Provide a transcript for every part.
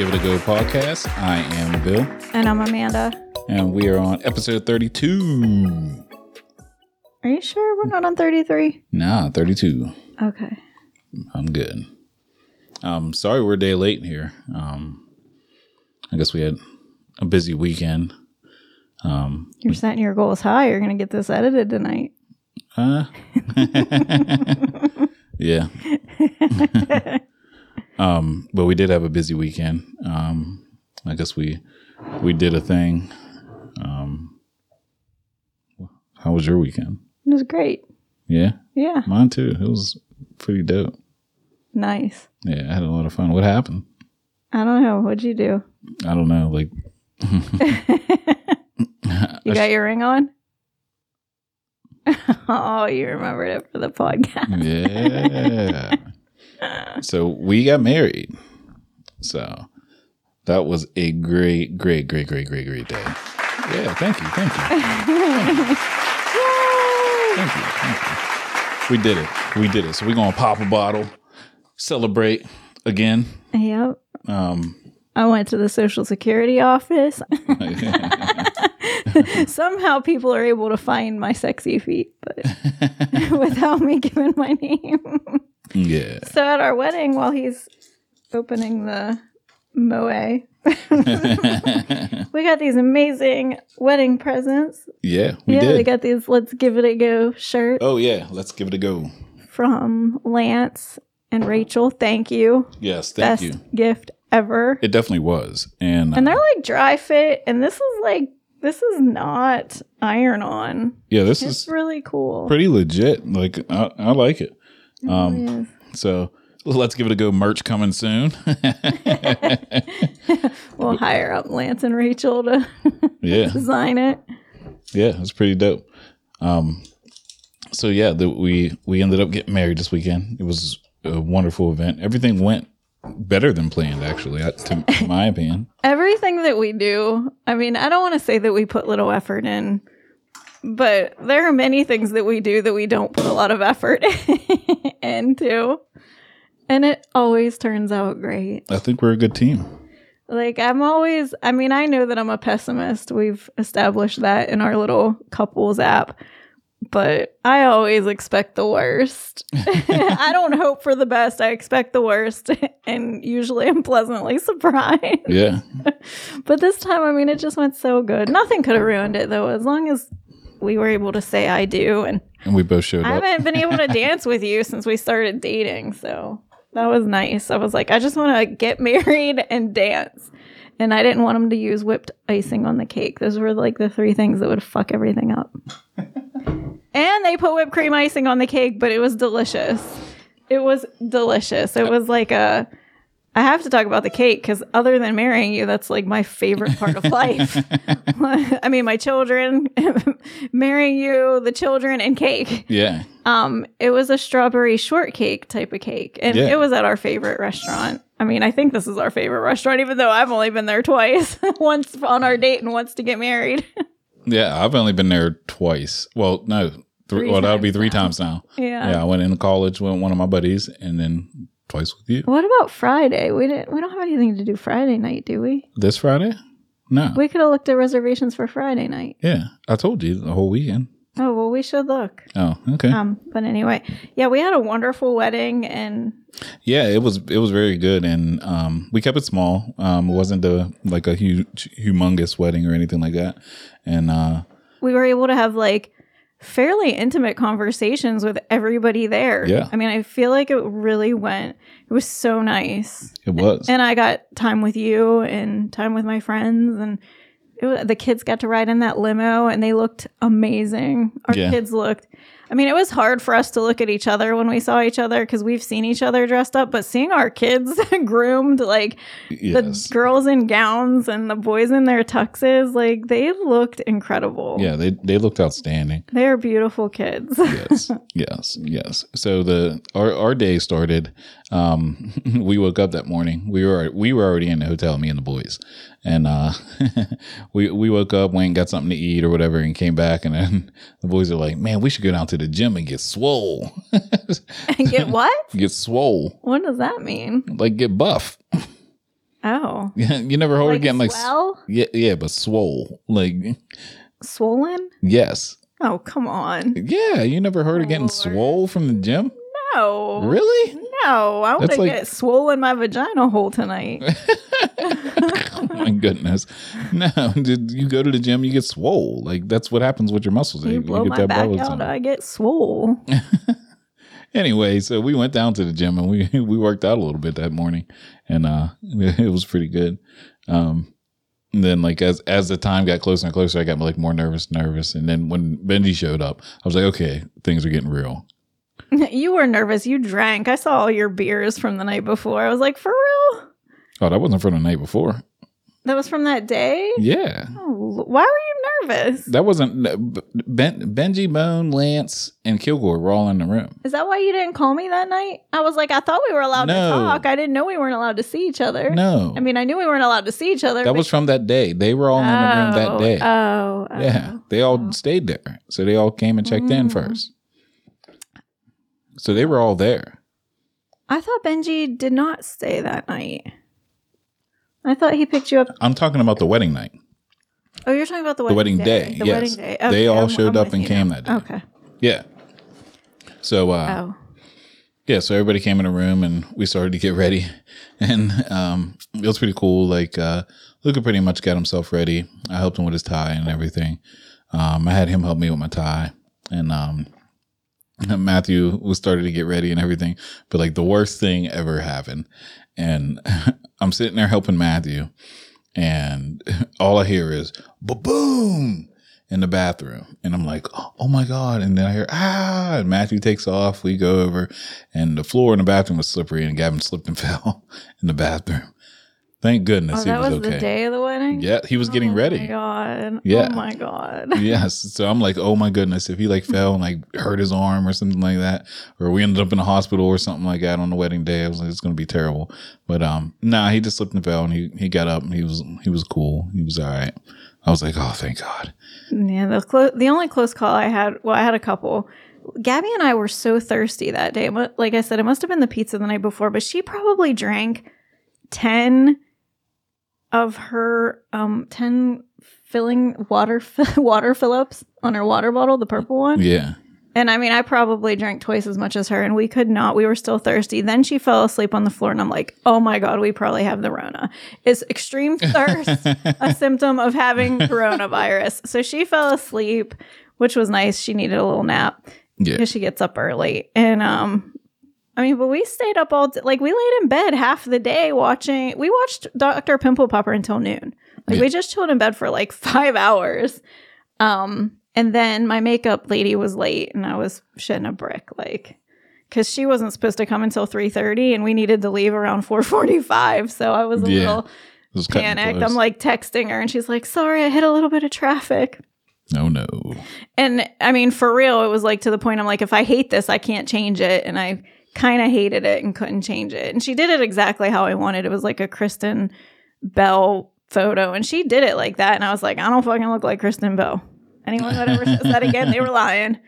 Give It a Go podcast. I am Bill, And I'm Amanda. and we are on episode 32. Are you sure we're not on 33? Nah, 32. Okay. I'm good. Um, sorry we're a day late here. Um, I guess we had a busy weekend. Um, You're setting your goals high. You're going to get this edited tonight. uh, yeah. um, but we did have a busy weekend. Um, I guess we we did a thing. Um, how was your weekend? It was great. Yeah, Yeah. mine too. It was pretty dope. Nice. Yeah, I had a lot of fun. What happened? I don't know. What'd you do? I don't know. Like, You got your ring on? oh, you remembered it for the podcast. yeah. so we got married. So that was a great, great, great, great, great, great day. Yeah, thank you, thank you, thank you, thank you. We did it. We did it. So we're gonna pop a bottle, celebrate again. Yep. Um, I went to the Social Security office. Somehow people are able to find my sexy feet, but without me giving my name. Yeah. So at our wedding, while he's opening the moe, we got these amazing wedding presents. Yeah, we yeah, did. we got these "Let's Give It a Go" shirt oh yeah, let's give it a go. from Lance and Rachel. Thank you, Yes, thank best you. gift ever. It definitely was, and, and uh, they're like dry fit, and this is like this is not iron on. yeah, this It's is really cool. pretty legit. Like I, I like it. Um, It so let's give it a go. Merch coming soon. We'll hire up Lance and Rachel to yeah, design it. yeah, it's pretty dope. Um, so yeah, the, we we ended up getting married this weekend. It was a wonderful event. Everything went better than planned, actually, to, to my opinion. everything that we do, I mean, I don't want to say that we put little effort in, but there are many things that we do that we don't put a lot of effort into. And it always turns out great. I think we're a good team. Like, I'm always, I mean, I know that I'm a pessimist. We've established that in our little couples app, but I always expect the worst. I don't hope for the best. I expect the worst. And usually I'm pleasantly surprised. Yeah, But this time, I mean, it just went so good. Nothing could have ruined it, though, as long as we were able to say I do. And and we both showed I up. I haven't been able to dance with you since we started dating. So that was nice. I was like, I just want to get married and dance. And I didn't want him to use whipped icing on the cake. Those were like the three things that would fuck everything up. and they put whipped cream icing on the cake, but it was delicious. It was delicious. It was like a. I have to talk about the cake because other than marrying you, that's like my favorite part of life. I mean, my children, marrying you, the children, and cake. Yeah, Um, it was a strawberry shortcake type of cake, and Yeah. it was at our favorite restaurant. I mean, I think this is our favorite restaurant, even though I've only been there twice, once on our date and once to get married. yeah. I've only been there twice. Well, no, three. Well, that'll be three now. times now. yeah. Yeah, I went into college with one of my buddies, and then twice with you. What about Friday? We didn't. We don't have anything to do Friday night, do we? This Friday? No. We could have looked at reservations for Friday night. Yeah, I told you the whole weekend. Oh well, we should look. Oh, okay. Um, but anyway, yeah, we had a wonderful wedding, and yeah, it was it was very good, and um, we kept it small. Um, it wasn't a like a huge, humongous wedding or anything like that. And uh, we were able to have like fairly intimate conversations with everybody there. Yeah. I mean, I feel like it really went, it was so nice. it was. And I got time with you and time with my friends and it the kids got to ride in that limo and they looked amazing. Our Yeah. kids looked I mean, it was hard for us to look at each other when we saw each other because we've seen each other dressed up, but seeing our kids groomed, like yes. the girls in gowns and the boys in their tuxes, like they looked incredible. yeah, they they looked outstanding. They are beautiful kids. yes, yes, yes. So the our our day started. Um, we woke up that morning. We were we were already in the hotel, me and the boys, and uh, we we woke up, went got something to eat or whatever, and came back. And then the boys are like, "Man, we should go down to the gym and get swole. And get what? get swole. What does that mean? Like get buff. Oh. you never heard of getting like swell? yeah, yeah, but swole. Like swollen? yes. Oh, come on. Yeah, you never heard of getting Lord. swole from the gym? No. Really? No. I want to like- get swollen my vagina hole tonight. oh my goodness. No, did you go to the gym, you get swole. Like that's what happens with your muscles. you You blow get my that back out. I get swole. anyway, so we went down to the gym and we we worked out a little bit that morning, and uh, it was pretty good. Um, and then like as as the time got closer and closer, I got like more nervous, nervous. And then when Benji showed up, I was like, okay, things are getting real. you were nervous. You drank. I saw all your beers from the night before. I was like, for real? Oh, that wasn't from the night before. That was from that day? Yeah, Oh, why were you nervous? that wasn't ben, Benji, Bone, Lance, and Kilgore were all in the room. Is that why you didn't call me that night? I was like, I thought we were allowed No. to talk. I didn't know we weren't allowed to see each other. No, I mean, I knew we weren't allowed to see each other. that was from that day. They were all in the room that Oh, day. Oh, oh. Yeah, they all stayed there. So they all came and checked in Mm. first. So they were all there. I thought Benji did not stay that night. I thought he picked you up. I'm talking about the wedding night. Oh, you're talking about the The wedding, wedding day, The yes. wedding day. They all I'm- showed I'm up and came now. that day. Okay. Yeah. So uh Oh. yeah, so everybody came in a room and we started to get ready. And um it was pretty cool. Like uh Luca pretty much got himself ready. I helped him with his tie and everything. Um I had him help me with my tie. And um Matthew was started to get ready and everything. But like the worst thing ever happened. And I'm sitting there helping Matthew and all I hear is boom in the bathroom. And I'm like, oh my God. And then I hear, ah, and Matthew takes off. We go over and the floor in the bathroom was slippery and Gavin slipped and fell in the bathroom. Thank goodness Oh, he that was, was okay. the day of the wedding? Yeah, he was getting ready. oh ready. my god. Yeah. Oh my god. yes. So I'm like, oh my goodness, if he like fell and like hurt his arm or something like that, or we ended up in the hospital or something like that on the wedding day, I was like, it's gonna be terrible. But um, nah, he just slipped and fell and he he got up and he was he was cool. He was all right. I was like, oh, thank God. Yeah, the clo- the only close call I had, well, I had a couple. Gabby and I were so thirsty that day. Like I said, it must have been the pizza the night before, but she probably drank 10 of her um 10 filling water water Phillips on her water bottle, the purple one. Yeah. And I mean, I probably drank twice as much as her, and we could not. We were still thirsty. Then she fell asleep on the floor, and I'm like, oh my God, we probably have the Rona. Is extreme thirst a symptom of having coronavirus? So she fell asleep, which was nice. She needed a little nap Yeah. because she gets up early. And, um, I mean, but we stayed up all d- like we laid in bed half the day watching. We watched Doctor Pimple Popper until noon. Like Yeah. we just chilled in bed for like five hours. Um, and then my makeup lady was late, and I was shitting a brick, like, because she wasn't supposed to come until three thirty, and we needed to leave around four forty-five. So I was a Yeah. little It was panicked. I'm like texting her, and she's like, "Sorry, I hit a little bit of traffic." no, no. And I mean, for real, it was like to the point I'm like, if I hate this, I can't change it. And I kind of hated it and couldn't change it. And she did it exactly how I wanted. It was like a Kristen Bell photo. And she did it like that. And I was like, I don't fucking look like Kristen Bell. Anyone that ever says that again, they were lying.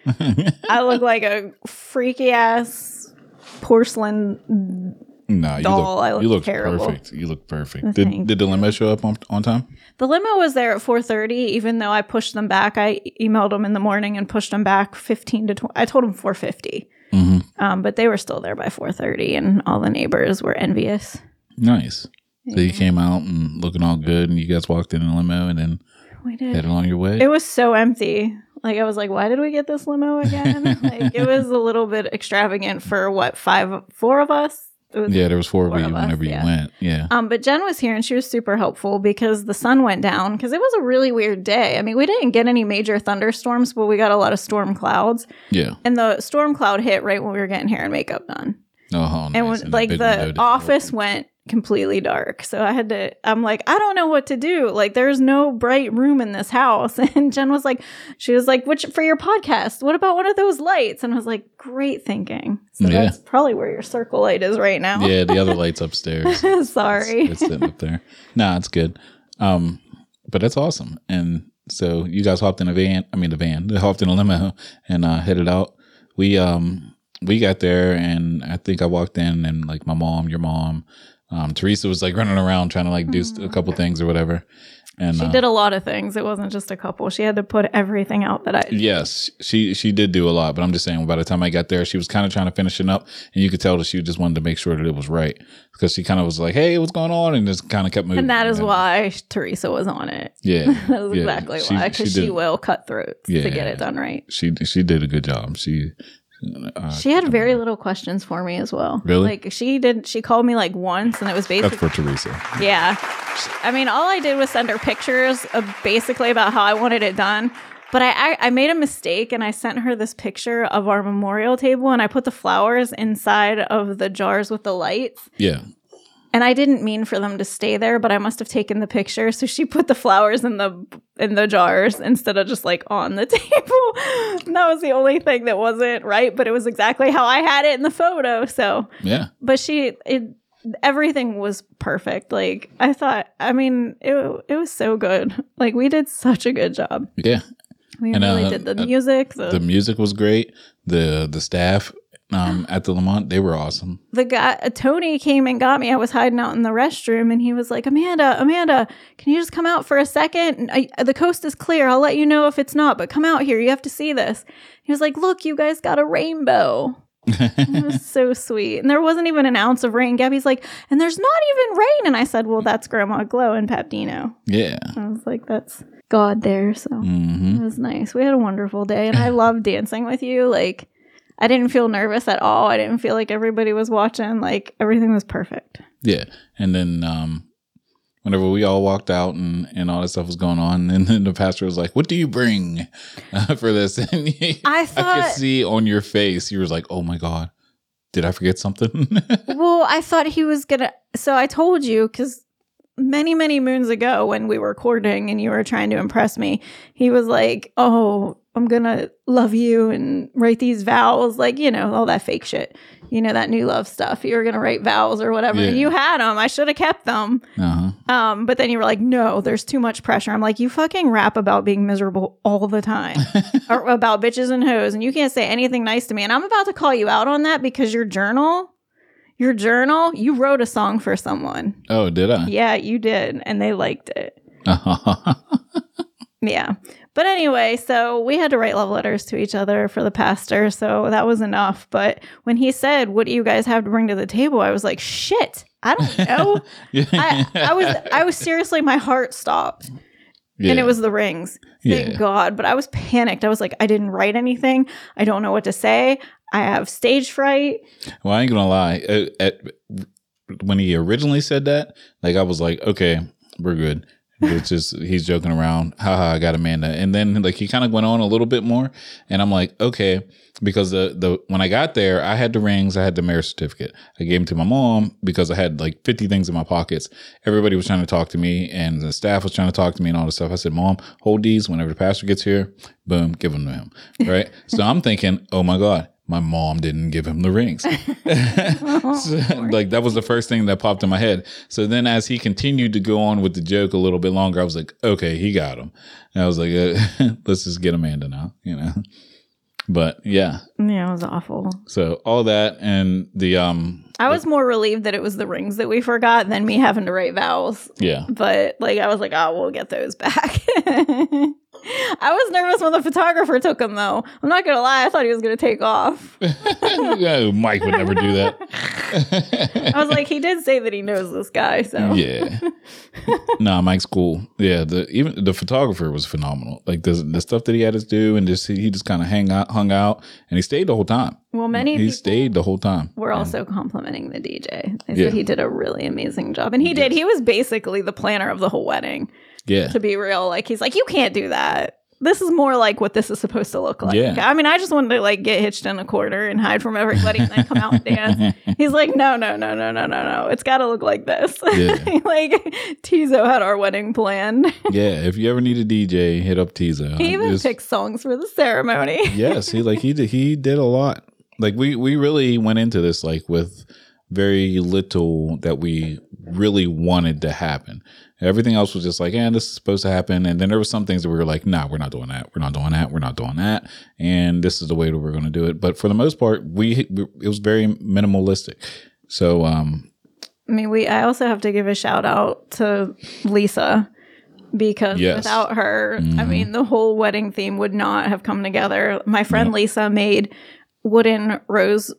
I look like a freaky ass porcelain. No, you Doll, I look, look you look terrible. perfect. You look perfect. Did, did the limo show up on, on time? The limo was there at 4:30. Even though I pushed them back, I emailed them in the morning and pushed them back 15 to 20. I told them 4:50. Um, but they were still there by 4:30, and all the neighbors were envious. Nice. So you came out and looking all good, and you guys walked in a limo and then We did. headed on your way. It was so empty. Like I was like, why did we get this limo again? like it was a little bit extravagant for what five, four of us. Yeah, there was four of you us, whenever yeah. you went. Yeah. Um, but Jen was here and she was super helpful because the sun went down because it was a really weird day. I mean, we didn't get any major thunderstorms, but we got a lot of storm clouds, Yeah. and the storm cloud hit right when we were getting hair and makeup done. Oh, nice. and when, And like the office went completely dark so i had to i'm like i don't know what to do like there's no bright room in this house and jen was like she was like which for your podcast what about one of those lights and i was like great thinking so Yeah. that's probably where your circle light is right now Yeah, the other light's upstairs. sorry It's, it's sitting up there. Nah, it's good. Um, but that's awesome. And so you guys hopped in a van. I mean, the van. They hopped in a limo and uh, headed out. we um we got there and I think I walked in and like my mom, your mom, um, Teresa was like running around trying to like do a couple things or whatever. And She uh, did a lot of things. It wasn't just a couple. She had to put everything out that I. Yes, she she did do a lot, but I'm just saying by the time I got there, she was kind of trying to finish it up, and you could tell that she just wanted to make sure that it was right because she kind of was like, "Hey, what's going on?" and just kind of kept moving. And that is know? why Teresa was on it. Yeah, That is yeah. exactly She- why, because she, did- will cut throats Yeah. to get it done right. She she did a good job. She uh, She had very little questions for me as well. Really? Like she did. She called me like once, and it was that's basically for Teresa. yeah. I mean, all I did was send her pictures of basically about how I wanted it done. But I, I I made a mistake and I sent her this picture of our memorial table and I put the flowers inside of the jars with the lights. Yeah, And I didn't mean for them to stay there, but I must have taken the picture. So she put the flowers in the in the jars instead of just like on the table. And that was the only thing that wasn't right, but it was exactly how I had it in the photo. So, yeah, but she it everything was perfect. Like I thought, I mean, it it was so good. Like we did such a good job. yeah. We And, really uh, did the uh, music, the The music was great. The the staff um at the LeMont they were awesome. the guy uh, Tony came and got me. I was hiding out in the restroom, and he was like, "Amanda, Amanda, can you just come out for a second? I, the coast is clear. I'll let you know if it's not, but come out here. You have to see this." He was like, "Look, you guys got a rainbow." it was so sweet, and there wasn't even an ounce of rain. Gabby's like, "And there's not even rain," and I said, "Well, that's Grandma Glow and Papdino." Yeah. I was like, "That's God there." So hmm it was nice. We had a wonderful day, and I love dancing with you. Like, I didn't feel nervous at all. I didn't feel like everybody was watching. Like, everything was perfect. Yeah. And then um whenever we all walked out and, and all that stuff was going on, and then the pastor was like, What do you bring uh, for this? And he- I I could see on your face, you was like, Oh my God, did I forget something? well, I thought he was gonna. So I told you because many, many moons ago when we were courting and you were trying to impress me, he was like, "Oh, I'm gonna love you and write these vows, like you know, all that fake shit." You know that new love stuff. You were gonna write vows or whatever, Yeah. you had them. I should have kept them. uh-huh. Um, but then you were like, no, there's too much pressure. I'm like, you fucking rap about being miserable all the time, or about bitches and hoes, and you can't say anything nice to me. And I'm about to call you out on that because your journal, your journal, you wrote a song for someone. Oh, did I? Yeah, you did, and they liked it. Yeah. But anyway, so we had to write love letters to each other for the pastor, so that was enough. But when he said, "What do you guys have to bring to the table?" I was like, "Shit, I don't know." I, I was I was seriously my heart stopped and it was the rings. Thank Yeah. God. But I was panicked. I was like, I didn't write anything. I don't know what to say. I have stage fright. Well, I ain't gonna lie. At, at, when he originally said that, like I was like, okay, we're good. It's just he's joking around. Haha, I got Amanda. And then like he kind of went on a little bit more, and I'm like, okay, because the the when I got there, I had the rings, I had the marriage certificate. I gave them to my mom because I had like 50 things in my pockets. Everybody was trying to talk to me, and the staff was trying to talk to me and all this stuff. I said, Mom, hold these. Whenever the pastor gets here, boom, give them to him. Right. so I'm thinking, oh my god. My mom didn't give him the rings. So, like that was the first thing that popped in my head. So then, as he continued to go on with the joke a little bit longer, I was like, "Okay, he got him." And I was like, uh, "Let's just get Amanda now," you know. But yeah, Yeah, it was awful. so all that and the um, I was more relieved that it was the rings that we forgot than me having to write vowels. yeah, But like I was like, oh, we'll get those back. I was nervous when the photographer took him, though. I'm not gonna lie, I thought he was gonna take off. Yeah, Mike would never do that. I was like, he did say that he knows this guy, so yeah, nah, Mike's cool. Yeah, the even the photographer was phenomenal. Like the the stuff that he had us do, and just he just kind of hang out, hung out, and he stayed the whole time. well many He stayed the whole time. We're also complimenting the DJ. They Yeah. said he did a really amazing job. And he did. He was basically the planner of the whole wedding, Yeah, to be real. Like he's like, You can't do that. This is more like what this is supposed to look like. Yeah. I mean, I just wanted to like get hitched in a corner and hide from everybody and then come out and dance. He's like, no, no, no, no, no, no, no. It's got to look like this. Yeah. like Tizo had our wedding planned. yeah. If you ever need a DJ, hit up Tizo. he even Just- picked songs for the ceremony. yes, he like he did he did a lot. Like we we really went into this like with very little that we really wanted to happen. Everything else was just like, yeah, this is supposed to happen. And then there were some things that we were like, nah, we're not doing that. We're not doing that. We're not doing that. And this is the way that we're going to do it. But for the most part, we it was very minimalistic. So, um, I mean, we. I also have to give a shout out to Lisa because Yes. without her, I mean, the whole wedding theme would not have come together. My friend Lisa made wooden rose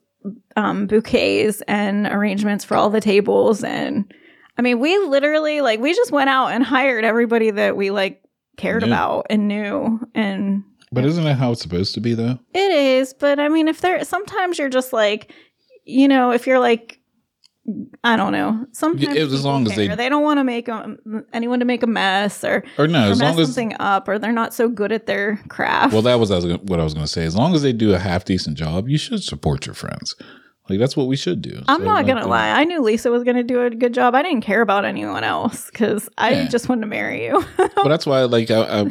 um, bouquets and arrangements for all the tables, and I mean, we literally like we just went out and hired everybody that we like cared Yeah. about and knew, and but isn't that how it's supposed to be though? it is. But I mean, if there sometimes you're just like, you know, if you're like. I don't know. Sometimes it- as long as they- they don't want to make a, anyone to make a mess or Or no, or as mess long as something up or they're not so good at their craft. Well, that was I was gonna- what I was going to say. As long as they do a half decent job, you should support your friends. Like that's what we should do. I'm So, not gonna lie. I knew Lisa was gonna do a good job. I didn't care about anyone else because I Yeah. just wanted to marry you. But that's why, like, I,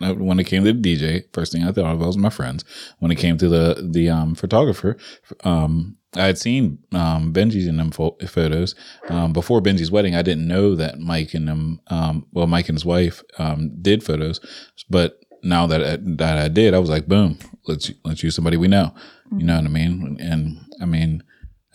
I, when it came to the DJ, first thing I thought of was my friends. When it came to the the um, photographer, um, I had seen um, Benji's in them pho- photos um, before Benji's wedding. I didn't know that Mike and them, um, well, Mike and his wife um, did photos, but now that I, that I did, I was like, boom, let's let's use somebody we know. You know what I mean? And I mean.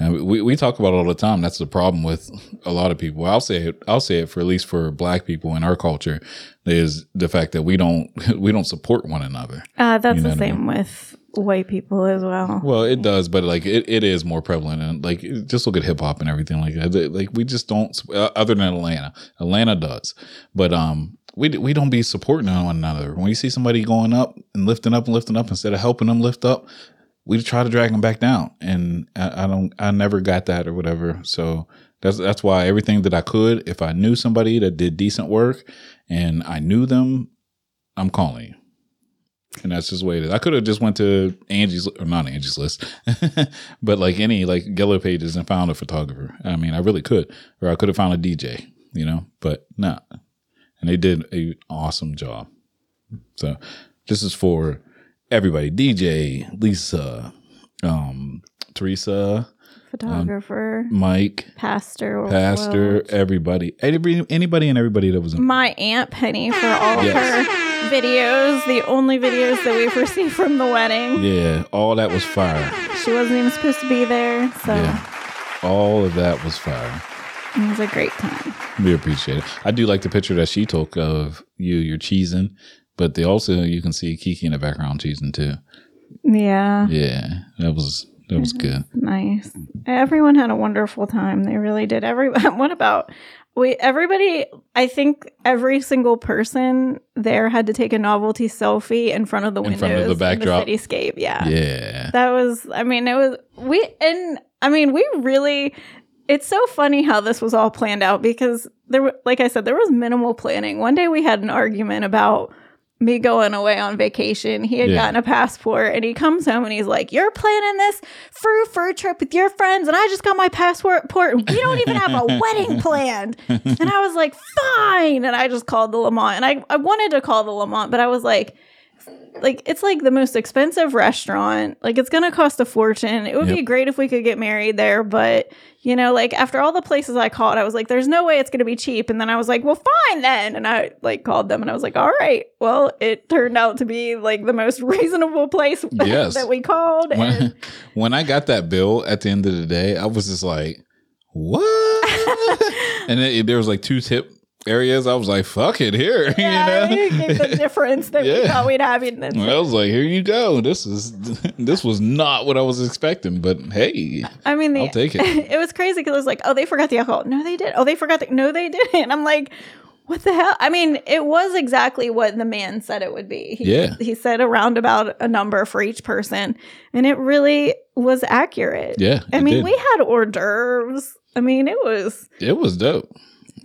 And we, we talk about it all the time. That's the problem with a lot of people. I'll say it. I'll say it for at least for Black people in our culture is the fact that we don't we don't support one another. uh, that's You know the what I same with white people as well. Well, it does, but like it, it is more prevalent. And like just look at hip hop and everything like that. Like we just don't. uh, Other than Atlanta, Atlanta does, but um. We, we don't be supporting one another. When you see somebody going up and lifting up and lifting up instead of helping them lift up, we try to drag them back down. And I, I don't i never got that or whatever. So that's that's why everything that i could if i knew somebody that did decent work and i knew them i'm calling you. And that's just the way it is. I could have just went to angie's or not angie's list but like any like yellow pages and found a photographer. I mean i really could or i could have found a dj you know but not and they did a awesome job. So this is for everybody dj lisa um teresa Photographer, mike pastor, Um, pastor well, everybody anybody anybody and everybody that was in my aunt Penny for all Yes. of her videos. The only videos that we've received from the wedding. yeah all that was fire She wasn't even supposed to be there, so yeah all of that was fire it was a great time. we appreciate it i do like the picture that she took of you you're cheesing but they also you can see kiki in the background cheesing too Yeah. yeah that was that was good Nice. Everyone had a wonderful time. They really did. Every what about we everybody I think every single person there had to take a novelty selfie in front of the window. In windows front of the backdrop. the cityscape. Yeah. yeah That was I mean it was we and I mean we really it's so funny how this was all planned out because there were like I said there was minimal planning. One day we had an argument about me going away on vacation. He had Yeah. gotten a passport and he comes home and he's like, You're planning this frou frou trip with your friends, and I just got my passport and we don't even have a wedding planned. And I was like, Fine. And I just called the LeMont. And I, I wanted to call the LeMont, but I was like, like it's like the most expensive restaurant. Like it's gonna cost a fortune. It would be great if we could get married there, but you know, like after all the places I called, I was like, "There's no way it's gonna be cheap." And then I was like, "Well, fine then." And I like called them, and I was like, "All right." Well, it turned out to be like the most reasonable place Yes. that we called. when, And when I got that bill at the end of the day, I was just like, "What?" and it, there was like two tip areas. I was like, "Fuck it, here," yeah, you know. the difference that we thought we'd have. In I was like, "Here you go. This is this was not what I was expecting, but hey, I mean, the, I'll take it." it was crazy because I was like, oh, they forgot the alcohol. No, they did. Oh, they forgot the. No, they didn't. And I'm like, what the hell? I mean, it was exactly what the man said it would be. He, Yeah. He said around about a number for each person, and it really was accurate. Yeah, I mean, did. we had hors d'oeuvres. I mean, it was It was dope.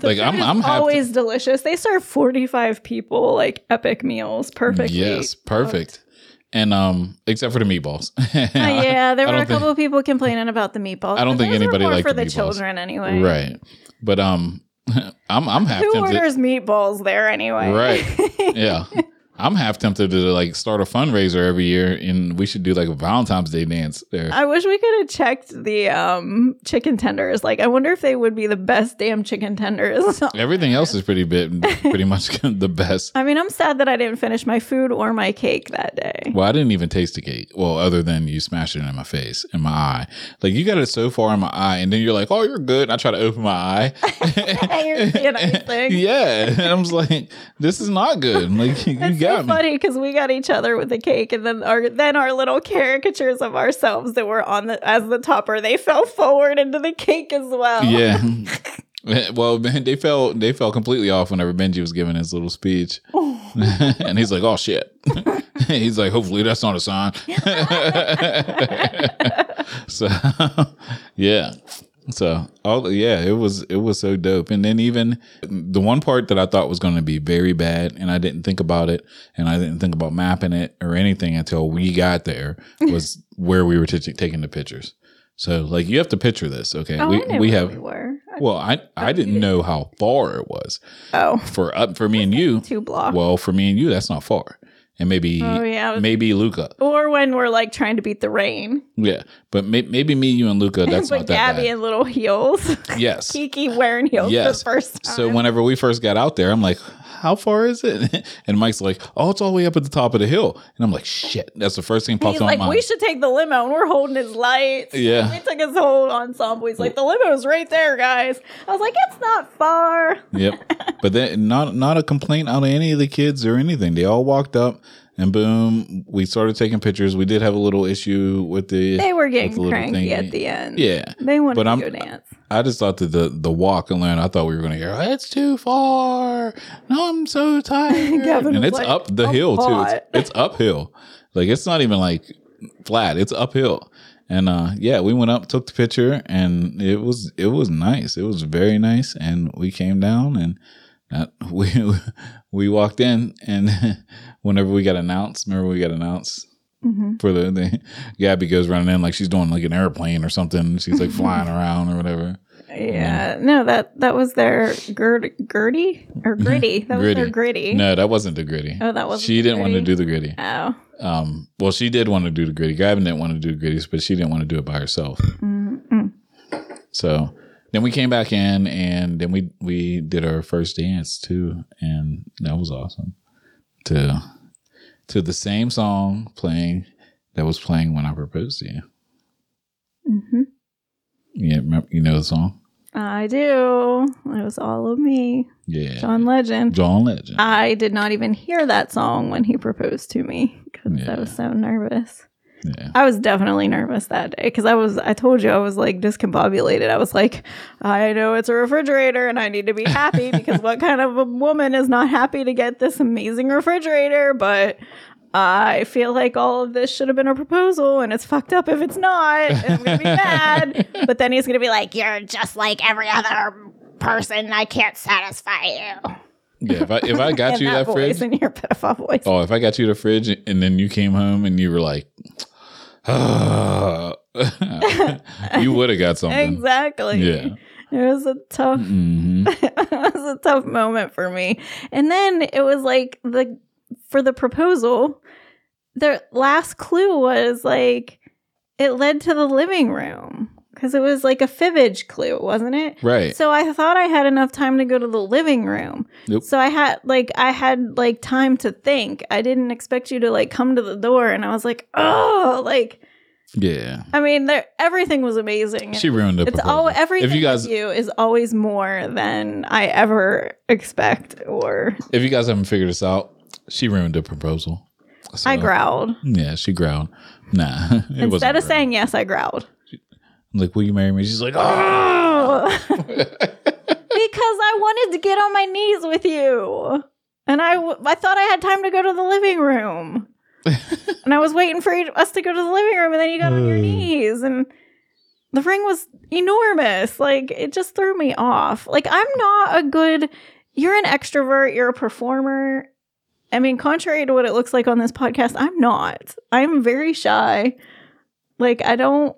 Like I'm, I'm happy. always delicious. They serve 45 people like epic meals Perfect. Yes, perfect. And um, except for the meatballs. Uh, yeah, there I were a think- couple of people complaining about the meatballs. I don't think anybody liked for the the children anyway. right, but um, I'm I'm half Who orders meatballs there anyway? Right. Yeah. I'm half tempted to like start a fundraiser every year, and we should do like a Valentine's Day dance there. I wish we could have checked the um chicken tenders. Like, I wonder if they would be the best damn chicken tenders. Everything else is pretty bit, pretty much the best. I mean, I'm sad that I didn't finish my food or my cake that day. Well, I didn't even taste the cake. Well, other than you smashed it in my face, in my eye. Like you got it so far in my eye, and then you're like, "Oh, you're good." And I try to open my eye. You're seeing everything. yeah, and I was like, "This is not good." Like you So funny because we got each other with the cake, and then our then our little caricatures of ourselves that were on the as the topper, they fell forward into the cake as well. Yeah. Eh, well, man, they fell they fell completely off whenever Benji was giving his little speech, oh. and he's like, "Oh shit!" he's like, "Hopefully that's not a sign." so, yeah. So, all yeah, it was it was so dope. And then even the one part that I thought was going to be very bad, and I didn't think about it, and I didn't think about mapping it or anything until we got there was where we were t- taking the pictures. So, like, you have to picture this, okay? Oh, we we have we were. well, I I didn't know how far it was Oh, for up for me and you. two blocks. Well, for me and you, that's not far, and maybe Oh, yeah. maybe Luca, or when we're like trying to beat the rain. yeah, but may, maybe me, you, and Luca, that's but not that Gabby bad. in little heels. Yes. Kiki wearing heels Yes. for the first time. So whenever we first got out there, I'm like, "How far is it?" And Mike's like, "Oh, it's all the way up at the top of the hill." And I'm like, "Shit!" That's the first thing pops He's on like, my we should take the limo, and we're holding his lights. Yeah. we took his whole ensemble. He's like, the limo's right there, guys. I was like, it's not far. yep. But then not not a complaint out of any of the kids or anything. They all walked up. And boom, we started taking pictures. We did have a little issue with the. They were getting the cranky at the end. Yeah, they wanted But to I'm- go dance. I just thought that the the walk alone, I thought we were going to hear, it's too far. No, I'm so tired. And it's like, up the "I'm hill too. It's, it's uphill. Like it's not even like flat. It's uphill. And uh yeah, we went up, took the picture, and it was it was nice. It was very nice. And we came down and that we we walked in and whenever we got announced, remember we got announced Mhm. for the, the Gabby goes running in like she's doing like an airplane or something. She's like flying around or whatever. Yeah, no that that was their gird, Gertie or gritty. That was their Gritty. gritty. No, that wasn't the gritty. Oh, that wasn't She didn't want to do the gritty. Oh, Um, well, she did want to do the gritty. Gavin didn't want to do the gritties, but she didn't want to do it by herself. Mm-mm. So then we came back in, and then we we did our first dance too, and that was awesome. To to the same song playing that was playing when I proposed to you. Mm hmm Yeah, remember, you know the song? I do. It was all of me, Yeah, John Legend. John Legend. I did not even hear that song when he proposed to me because Yeah. I was so nervous. Yeah, I was definitely nervous that day because I was, I told you, I was like discombobulated. I was like, I know it's a refrigerator and I need to be happy because what kind of a woman is not happy to get this amazing refrigerator? But I feel like all of this should have been a proposal and it's fucked up if it's not. And I'm going to be mad. But then he's going to be like, You're just like every other person. I can't satisfy you. yeah. If I if I got you that, that, fridge, in your pedophile voice. Oh, if I got you the fridge and then you came home and you were like, you would have got something. Exactly. Yeah. It was a tough hmm it was a tough moment for me. And then it was like the for the proposal, the last clue was like it led to the living room because it was like a fibbage clue, wasn't it? Right. So I thought I had enough time to go to the living room. Nope. So I had like I had like time to think. I didn't expect you to like come to the door and I was like, "Oh, like Yeah. I mean, everything was amazing. She ruined it. It's all everything If you guys, you is always more than I ever expect. Or if you guys haven't figured this out, she ruined the proposal. So, I growled Yeah, she growled. Nah. Instead of saying yes. I growled I'm like, will you marry me? She's like, oh. because I wanted to get on my knees with you, and I w- I thought I had time to go to the living room, and I was waiting for you- us to go to the living room, and then you got on your knees, and the ring was enormous. Like it just threw me off. Like I'm not a good. You're an extrovert. You're a performer. I mean, contrary to what it looks like on this podcast, I'm not. I'm very shy. Like I don't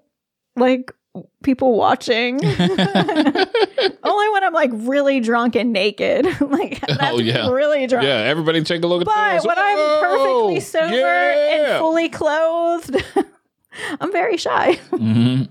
like people watching. Only when I'm like really drunk and naked. like Oh, yeah. really drunk. Yeah, everybody take a look at But when I'm Oh, perfectly sober yeah. and fully clothed, I'm very shy. Mhm.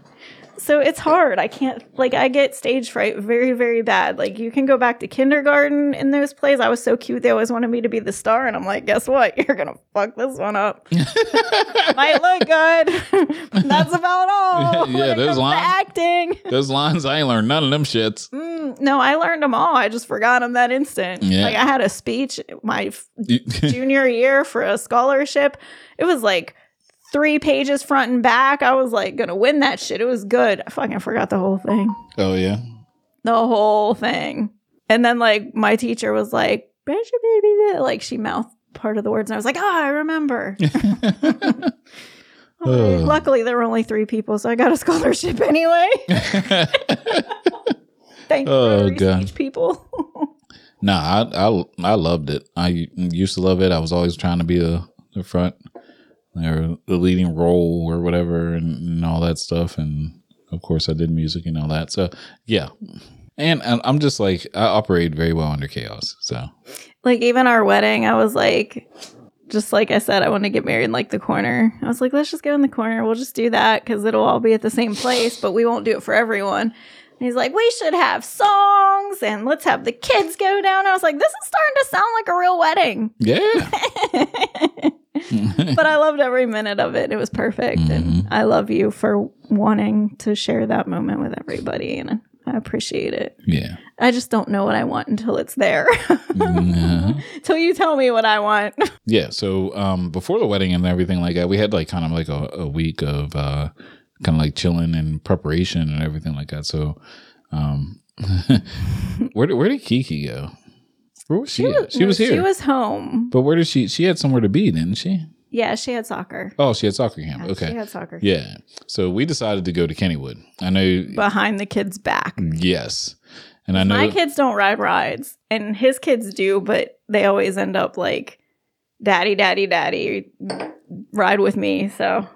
So it's hard. I can't like I get stage fright very very bad. Like you can go back to kindergarten in those plays. I was so cute. They always wanted me to be the star, and I'm like, guess what? You're gonna fuck this one up. Might look good. That's about all. Yeah, when those lines- acting. Those lines, I ain't learned none of them shits. Mm, no, I learned them all. I just forgot them that instant. Yeah. Like I had a speech my f- junior year for a scholarship. It was like three pages front and back. I was like gonna win that shit. It was good. I fucking forgot the whole thing. oh yeah. The whole thing. And then like my teacher was like, "Where's your baby?" Like she mouthed part of the words, and I was like, "Oh, I remember." Oh. Luckily, there were only three people, so I got a scholarship anyway. Thank you, Oh, Rotary God. people. Nah, I, I I loved it. I used to love it. I was always trying to be the, the front or the leading role or whatever and, and all that stuff. And of course, I did music and all that. So yeah, and, and I'm just like I operate very well under chaos. So like even our wedding, I was like, just like I said, I want to get married in like the corner. I was like, let's just go in the corner. We'll just do that because it'll all be at the same place, but we won't do it for everyone. And he's like, we should have songs and let's have the kids go down. I was like, this is starting to sound like a real wedding. yeah, but I loved every minute of it. It was perfect. And I love you for wanting to share that moment with everybody. And I appreciate it. yeah. I just don't know what I want until it's there. Uh-huh. Till you tell me what I want. Yeah. So um, before the wedding and everything like that, we had like kind of like a, a week of uh, kind of like chilling and preparation and everything like that. So um, where did where did Kiki go? Where was she? She was here. She was home. but where did she? She had somewhere to be, didn't she? Yeah, she had soccer. Oh, she had soccer camp. Yeah, Okay. She had soccer. Yeah. So we decided to go to Kennywood. I know. Behind the kid's back. yes. And I know. My kids don't ride rides, and his kids do, but they always end up like, "Daddy, daddy, daddy, ride with me." So,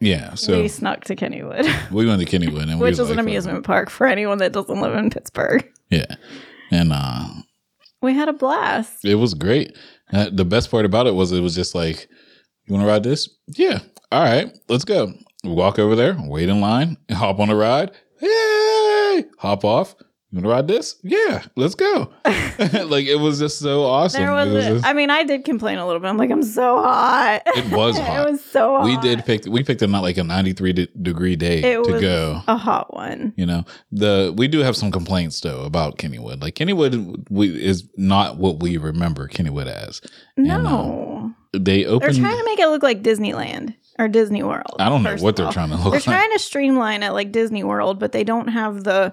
yeah. So we snuck to Kennywood, we went to Kennywood, and we which was is an like, amusement park for anyone that doesn't live in Pittsburgh. Yeah. And uh, We had a blast. It was great. Uh, the best part about it was it was just like, you want to ride this? Yeah. All right, let's go. We walk over there, wait in line, hop on a ride. Yay! Hop off. You want to ride this? Yeah, let's go. like it was just so awesome. There was, was, a- just- I mean, I did complain a little bit. I'm like, I'm so hot. It was hot. it was so hot. we did pick. We picked a not like a ninety three de- degree day It to was go. a hot one. You know the we do have some complaints though about Kennywood. Like Kennywood we, is not what we remember Kennywood as. And, uh, No. They open They're trying to make it look like Disneyland or Disney World. I don't know what they're all. trying to look They're like. trying to streamline it like Disney World, but they don't have the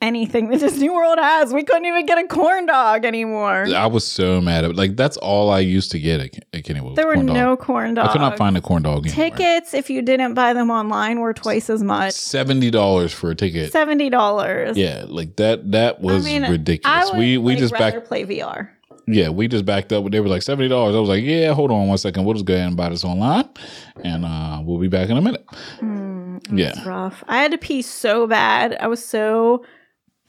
anything that Disney World has. We couldn't even get a corn dog anymore. I was so mad at like that's all I used to get at, at Kennywood. there were corn dog. no corn dogs. I could not find a corn dog anywhere. tickets. If you didn't buy them online, were twice as much. Seventy dollars for a ticket. Seventy dollars. Yeah, like that. That was I mean, ridiculous. Would, we we like, just backed. play VR. Yeah, we just backed up. They were like seventy dollars. I was like, yeah, hold on one second. We'll just go ahead and buy this online, and uh, we'll be back in a minute. yeah, rough. I had to pee so bad. I was so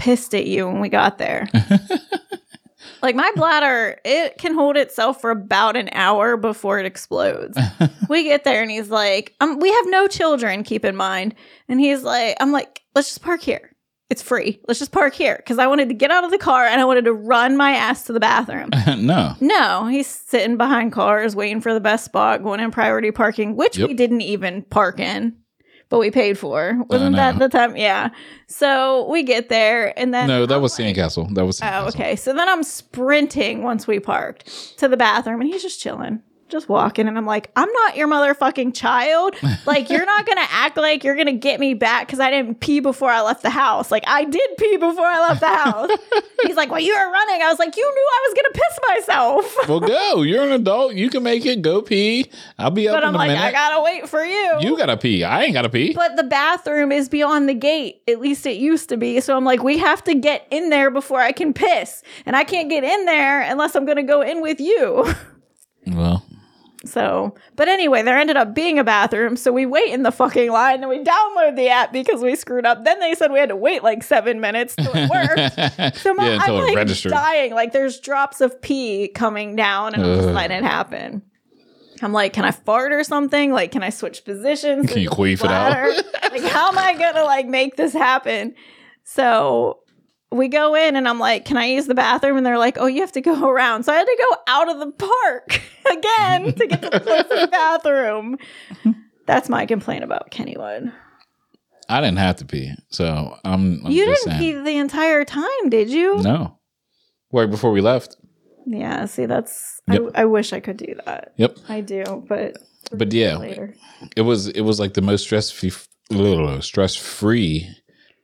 pissed at you when we got there. like my bladder, it can hold itself for about an hour before it explodes. we get there and he's like, um, we have no children, keep in mind. And he's like, I'm like, let's just park here. It's free. Let's just park here. Because I wanted to get out of the car and I wanted to run my ass to the bathroom. no, No, he's sitting behind cars waiting for the best spot, going in priority parking, which Yep. we didn't even park in, but we paid for. Wasn't that the time? Yeah. So we get there and then no, that I'm was like- Sandcastle. That was Oh, okay. So then I'm sprinting once we parked to the bathroom and he's just chilling. Just walking, and I'm like, I'm not your motherfucking child. Like, you're not gonna act like you're gonna get me back because I didn't pee before I left the house. Like, I did pee before I left the house. He's like, Well, you were running. I was like, You knew I was gonna piss myself. Well, go. You're an adult. You can make it. Go pee. I'll be up But in I'm a like, minute. I gotta wait for you. you gotta pee. I ain't gotta pee. but the bathroom is beyond the gate. At least it used to be. So I'm like, we have to get in there before I can piss. And I can't get in there unless I'm gonna go in with you. Well, So, but anyway, there ended up being a bathroom. So we wait in the fucking line and we download the app because we screwed up. Then they said we had to wait like seven minutes till it worked. So my, yeah, I'm like registered. dying. Like there's drops of pee coming down and I'm just letting it happen. I'm like, can I fart or something? Like, can I switch positions? Can you queef it out? like, how am I gonna like make this happen? So we go in and I'm like, can I use the bathroom? And they're like, oh, you have to go around. So I had to go out of the park again to get to the closest bathroom. That's my complaint about Kennywood. I didn't have to pee, so I'm. I'm you didn't saying. pee the entire time, did you? No, right before we left. Yeah, see, that's Yep. I, I wish I could do that. Yep, I do, but but yeah, later. it was it was like the most stress free stress free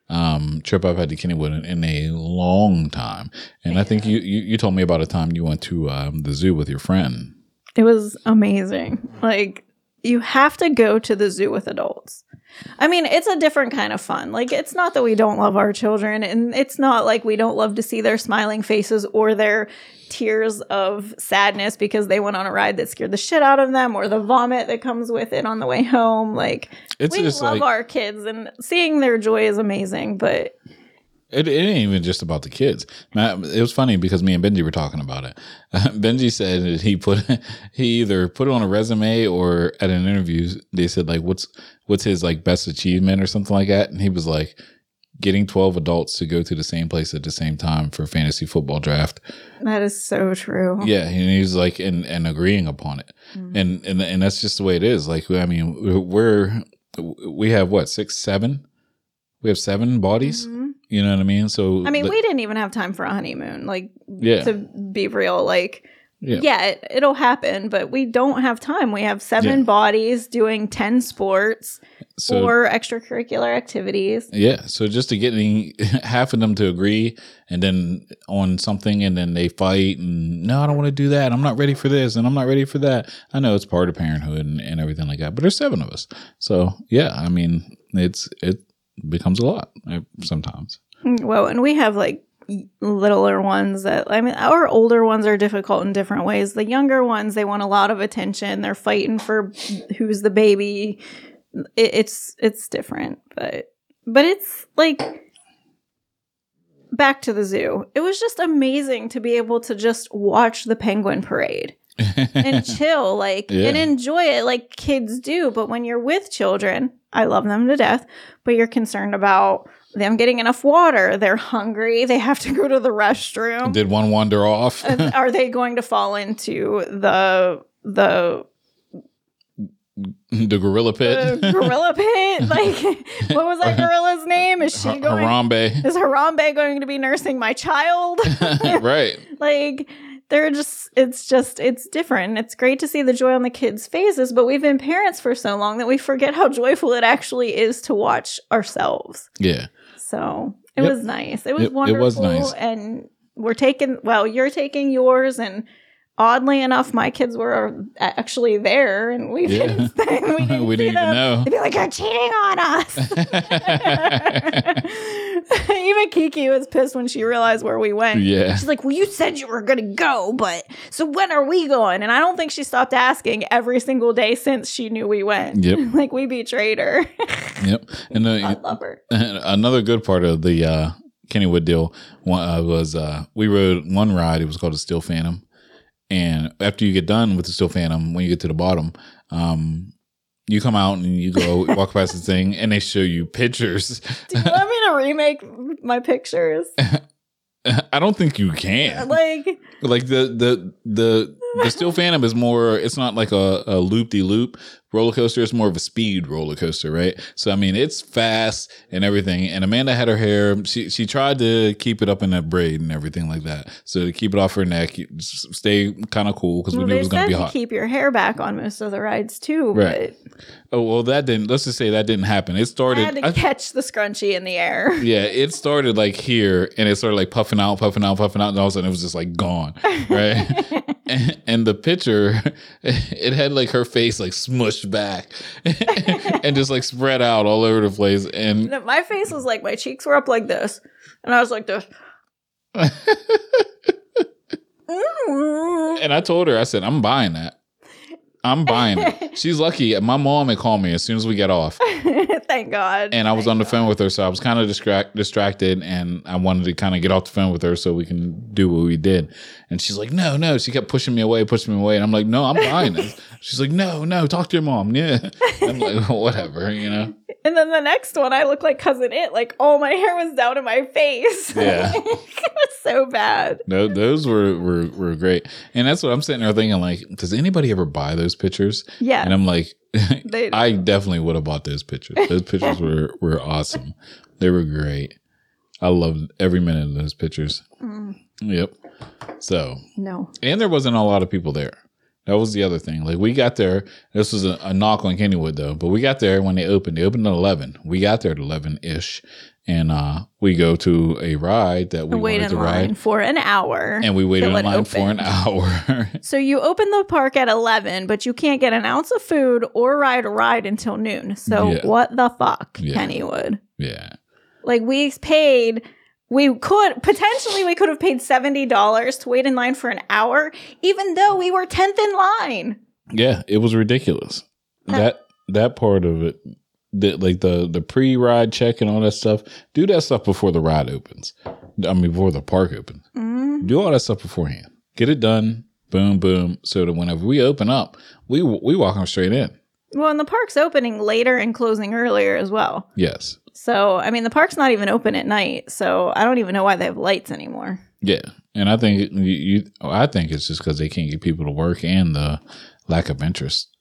um trip I've had to Kennywood in, in a long time. And I think you, you you told me about a time you went to um, the zoo with your friend. It was amazing. Like you have to go to the zoo with adults. I mean, it's a different kind of fun. Like it's not that we don't love our children and it's not like we don't love to see their smiling faces or their tears of sadness because they went on a ride that scared the shit out of them or the vomit that comes with it on the way home. Like It's we love like our kids and seeing their joy is amazing, but It, it ain't even just about the kids. It was funny because me and Benji were talking about it. Benji said that he put he either put it on a resume or at an interview they said like what's what's his like best achievement or something like that, and he was like getting twelve adults to go to the same place at the same time for fantasy football draft. that is so true. Yeah, and he was like and and agreeing upon it, and and and that's just the way it is. Like I mean, we're we have what six, seven. We have seven bodies. Mhm. You know what I mean? So I mean, the- we didn't even have time for a honeymoon. Like, Yeah. to be real, like, Yeah. yeah, it, it'll happen, but we don't have time. We have seven Yeah. bodies doing 10 sports so or extracurricular activities. Yeah, so just to getting half of them to agree, and then on something, and then they fight, and no, I don't want to do that. I'm not ready for this, and I'm not ready for that. I know it's part of parenthood and, and everything like that, but there's seven of us, so yeah, I mean, it's it becomes a lot uh, sometimes. Well, and we have like littler ones that I mean our older ones are difficult in different ways. The younger ones they want a lot of attention. They're fighting for who's the baby. It, it's it's different, but but it's like back to the zoo. It was just amazing to be able to just watch the penguin parade and chill like Yeah. and enjoy it like kids do but when you're with children i love them to death but you're concerned about them getting enough water. They're hungry. They have to go to the restroom. Did one wander off? Are they going to fall into the the the gorilla pit, uh, gorilla pit? Like what was that gorilla's name? Is she going Harambe, is harambe going to be nursing my child? Right? like they're just it's just it's different. It's great to see the joy on the kids faces but we've been parents for so long that we forget how joyful it actually is to watch ourselves. Yeah, so it Yep. was nice it was It- it wonderful was nice. and we're taking well you're taking yours and oddly enough my kids were actually there and we Yeah. didn't, we didn't, we didn't even know. they'd be like you're cheating on us even kiki was pissed when she realized where we went yeah, She's like, Well, you said you were going to go, but so when are we going? And I don't think she stopped asking every single day since she knew we went. Yep. like, we betrayed her. yep. And I love her. another good part of the uh, Kennywood deal uh, was uh, we rode one ride. It was called the Steel Phantom, and after you get done with the Steel Phantom, when you get to the bottom, um, you come out and you go walk past the thing, and they show you pictures. Do you want me to remake my pictures? I don't think you can. Like, Like the the the the Steel Phantom is more. It's not like a, a loop de loop roller coaster. It's more of a speed roller coaster, right? So I mean, it's fast and everything. And Amanda had her hair. She she tried to keep it up in a braid and everything like that. So to keep it off her neck, stay kind of cool because well, we knew it was going to be hot. keep your hair back on most of the rides too, Right. oh well, that didn't. Let's just say that didn't happen. It but I started. had to I- catch the scrunchie in the air. yeah, it started like here, and it started like puffing out, puffing out, puffing out, and all of a sudden it was just like gone, right? and, and the picture, it had like her face like smushed back, and just like spread out all over the place. And No, my face was like, my cheeks were up like this. And I was like this. And I told her, I said, I'm buying that. I'm buying it. She's lucky. My mom had called me as soon as we get off, Thank God. and I was on the phone with her, so I was kind of distract distracted, and I wanted to kind of get off the phone with her so we can do what we did. And she's like, "No, no." She kept pushing me away, pushing me away, and I'm like, "No, I'm buying it." She's like, "No, no, talk to your mom." Yeah, I'm like, whatever, you know. And then the next one, I look like cousin it. Like all my hair was down in my face. Yeah. it was so bad. No, those were, were were great, and that's what I'm sitting there thinking. Like, does anybody ever buy those pictures? Yeah. And I'm like, I definitely would have bought those pictures. Those pictures were were awesome. They were great. I loved every minute of those pictures. Mm, Yep. So, no. and there wasn't a lot of people there. That was the other thing. Like we got there. This was a, a knock on Kennywood though, but we got there when they opened. They opened at eleven. We got there at eleven ish, and uh, we go to a ride that we Wait in line ride, for an hour. and we waited in line for an hour. So you open the park at 11, but you can't get an ounce of food or ride a ride until noon. So Yeah. what the fuck, Yeah. Kennywood? yeah. Like we paid we could potentially we could have paid $70 to wait in line for an hour even though we were 10th in line. Yeah, it was ridiculous. That that part of it, the, like the the pre ride check and all that stuff. Do that stuff before the ride opens. I mean, before the park opens. Mm. Do all that stuff beforehand. Get it done. Boom, boom. So that whenever we open up, we we walk them straight in. Well, and the park's opening later and closing earlier as well. Yes. So, I mean, the park's not even open at night. So, I don't even know why they have lights anymore. Yeah, and I think you. you I think it's just because they can't get people to work and the lack of interest.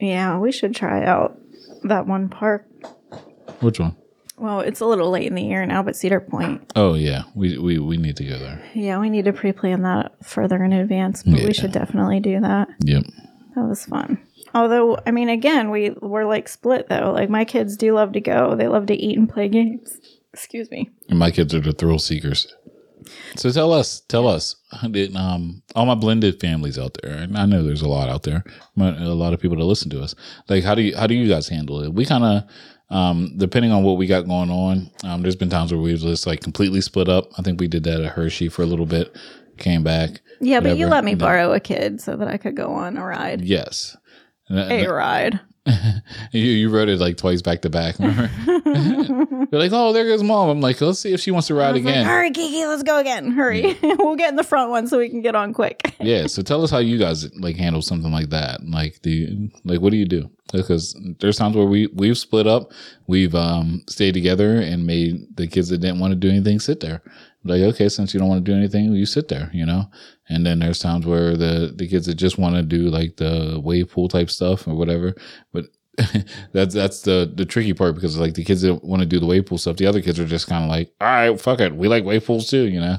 Yeah, we should try out that one park. Which one? Well, it's a little late in the year now, but Cedar Point. Oh yeah, we we we need to go there. Yeah, we need to pre plan that further in advance, but Yeah. we should definitely do that. Yep. That was fun. Although, I mean, again, we we're like split though. Like my kids do love to go. They love to eat and play games. Excuse me. And my kids are the thrill seekers. So tell us, tell us, did, um, all my blended families out there, and I know there's a lot out there, a lot of people that listen to us. Like, how do you how do you guys handle it? We kind of, um, depending on what we got going on, um, there's been times where we've just like completely split up. I think we did that at Hershey for a little bit, came back. Yeah, but you let me borrow a kid so that I could go on a ride. Yes. A ride. you, you wrote it like twice back to back. Remember? They're like, oh, there goes mom. I'm like, let's see if she wants to ride was like, again. Hurry, Kiki, let's go again. Hurry. we'll get in the front one so we can get on quick. yeah so tell us how you guys like handle something like that like the like what do you do because there's times where we we've split up we've um stayed together and made the kids that didn't want to do anything sit there like okay since you don't want to do anything you sit there you know and then there's times where the the kids that just want to do like the wave pool type stuff or whatever but that's that's the the tricky part because like the kids that want to do the wave pool stuff the other kids are just kind of like all right fuck it we like wave pools too you know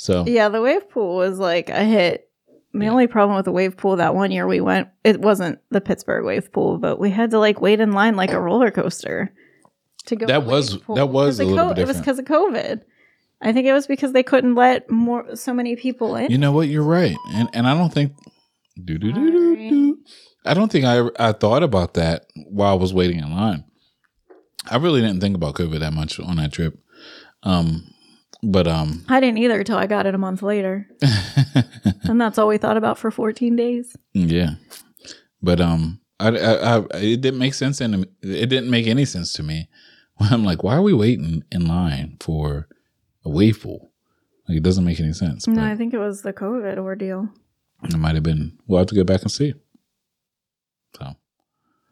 so yeah, the wave pool was like a hit. The only problem with the wave pool that one year we went, it wasn't the Pittsburgh wave pool, but we had to like wait in line like a roller coaster to go. That was- that was a bit It was because of COVID. I think it was because they couldn't let more so many people in. You know what? You're right, and and I don't think. Do, do, do, do, do. I don't think I I thought about that while I was waiting in line. I really didn't think about COVID that much on that trip, um, but um, I didn't either till I got it a month later, and that's all we thought about for 14 days. yeah, but um, I, I, I it didn't make sense, and it didn't make any sense to me. I'm like, why are we waiting in line for wave? Like, it doesn't make any sense. No, I think it was the COVID ordeal. it might have been. We'll have to go back and see. So.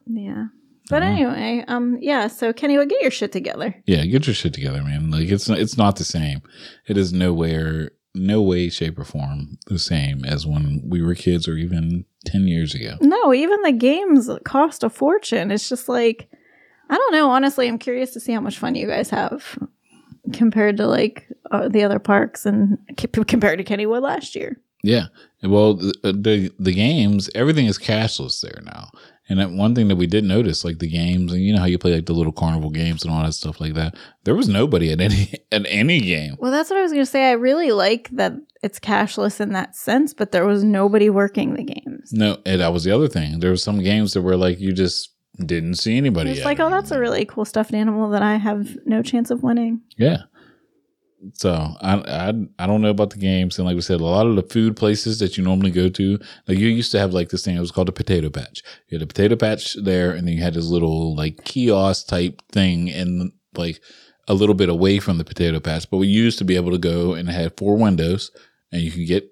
Yeah. But Uh-huh. anyway, um, yeah. So Kennywood get your shit together. Yeah, get your shit together, man. Like it's it's not the same. It is nowhere, no way, shape, or form the same as when we were kids or even ten years ago. No, even the games cost a fortune. It's just like, I don't know. Honestly, I'm curious to see how much fun you guys have compared to like uh, the other parks and compared to Kennywood last year. Yeah. Well, the the, the games, everything is cashless there now. And one thing that we did notice, like the games, and you know how you play like the little carnival games and all that stuff like that. There was nobody at any at any game. Well, that's what I was going to say. I really like that it's cashless in that sense, but there was nobody working the games. No, and that was the other thing. There were some games that were like you just didn't see anybody. It's like, oh, that's a really cool stuffed animal that I have no chance of winning. Yeah. So I, I I don't know about the games and like we said, a lot of the food places that you normally go to, like you used to have like this thing. It was called a potato patch. You had a potato patch there, and then you had this little like kiosk type thing, and like a little bit away from the potato patch. But we used to be able to go and it had four windows, and you could get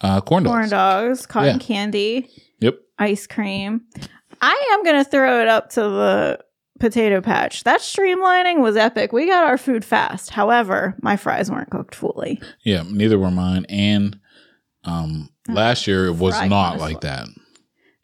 uh, corn dogs. Corn dogs, cotton Yeah. candy, Yep. ice cream. I am going to throw it up to the potato patch. That streamlining was epic. We got our food fast. However, my fries weren't cooked fully. Yeah, neither were mine. And um, last year it was Fry not like that.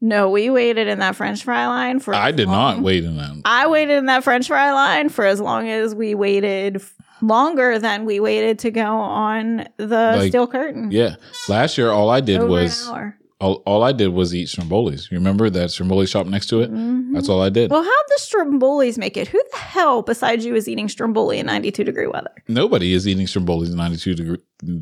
No, we waited in that french fry line for I did not wait in that. I waited in that french fry line for as long as we waited longer than we waited to go on the Like, steel curtain. Yeah, last year all I did Over was an hour. All, all I did was eat Stromboli's. You remember that Stromboli shop next to it? Mhm. That's all I did. Well, how'd the Strombolis make it? Who the hell besides you is eating Stromboli in 92 degree weather? Nobody is eating Stromboli's in 92 degree.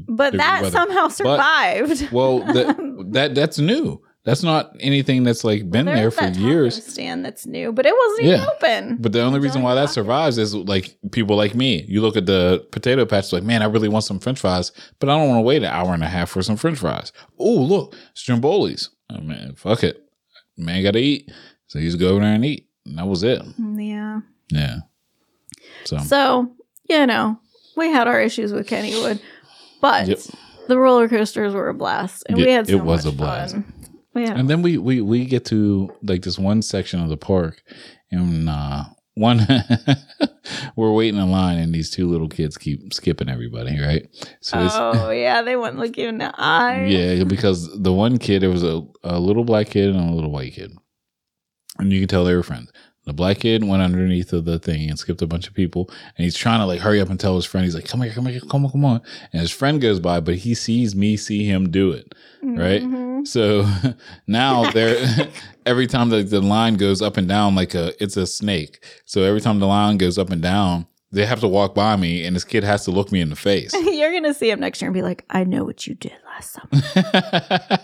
But degree that weather. somehow survived. Well, that, that that's new. That's not anything that's like been there for years. stand that's new, but it wasn't even open. But the only It's reason why that survives is like people like me. You look at the potato patch, like, man, I really want some French fries, but I don't want to wait an hour and a half for some French fries. Oh, look, Stromboli's. Oh man, fuck it, man, got to eat. So you just go over there and eat, and that was it. Mm, yeah. Yeah. So, So, you know, we had our issues with Kennywood, but Yep. the roller coasters were a blast. And we had so it was a blast. fun. Had and then we we we get to like this one section of the park, and uh one we're waiting in line, and these two little kids keep skipping everybody, right? So Oh yeah, they wouldn't look you in the eye. Yeah, because the one kid, there was a, a little black kid and a little white kid. And you can tell they were friends. The black kid went underneath of the thing and skipped a bunch of people. And he's trying to like hurry up and tell his friend, he's like, come here, come here, come on, come on. And his friend goes by, but he sees me see him do it. Right. Mhm. So now they're every time the, the line goes up and down like a it's a snake. So every time the line goes up and down, they have to walk by me and this kid has to look me in the face. You're gonna see him next year and be like, I know what you did last summer.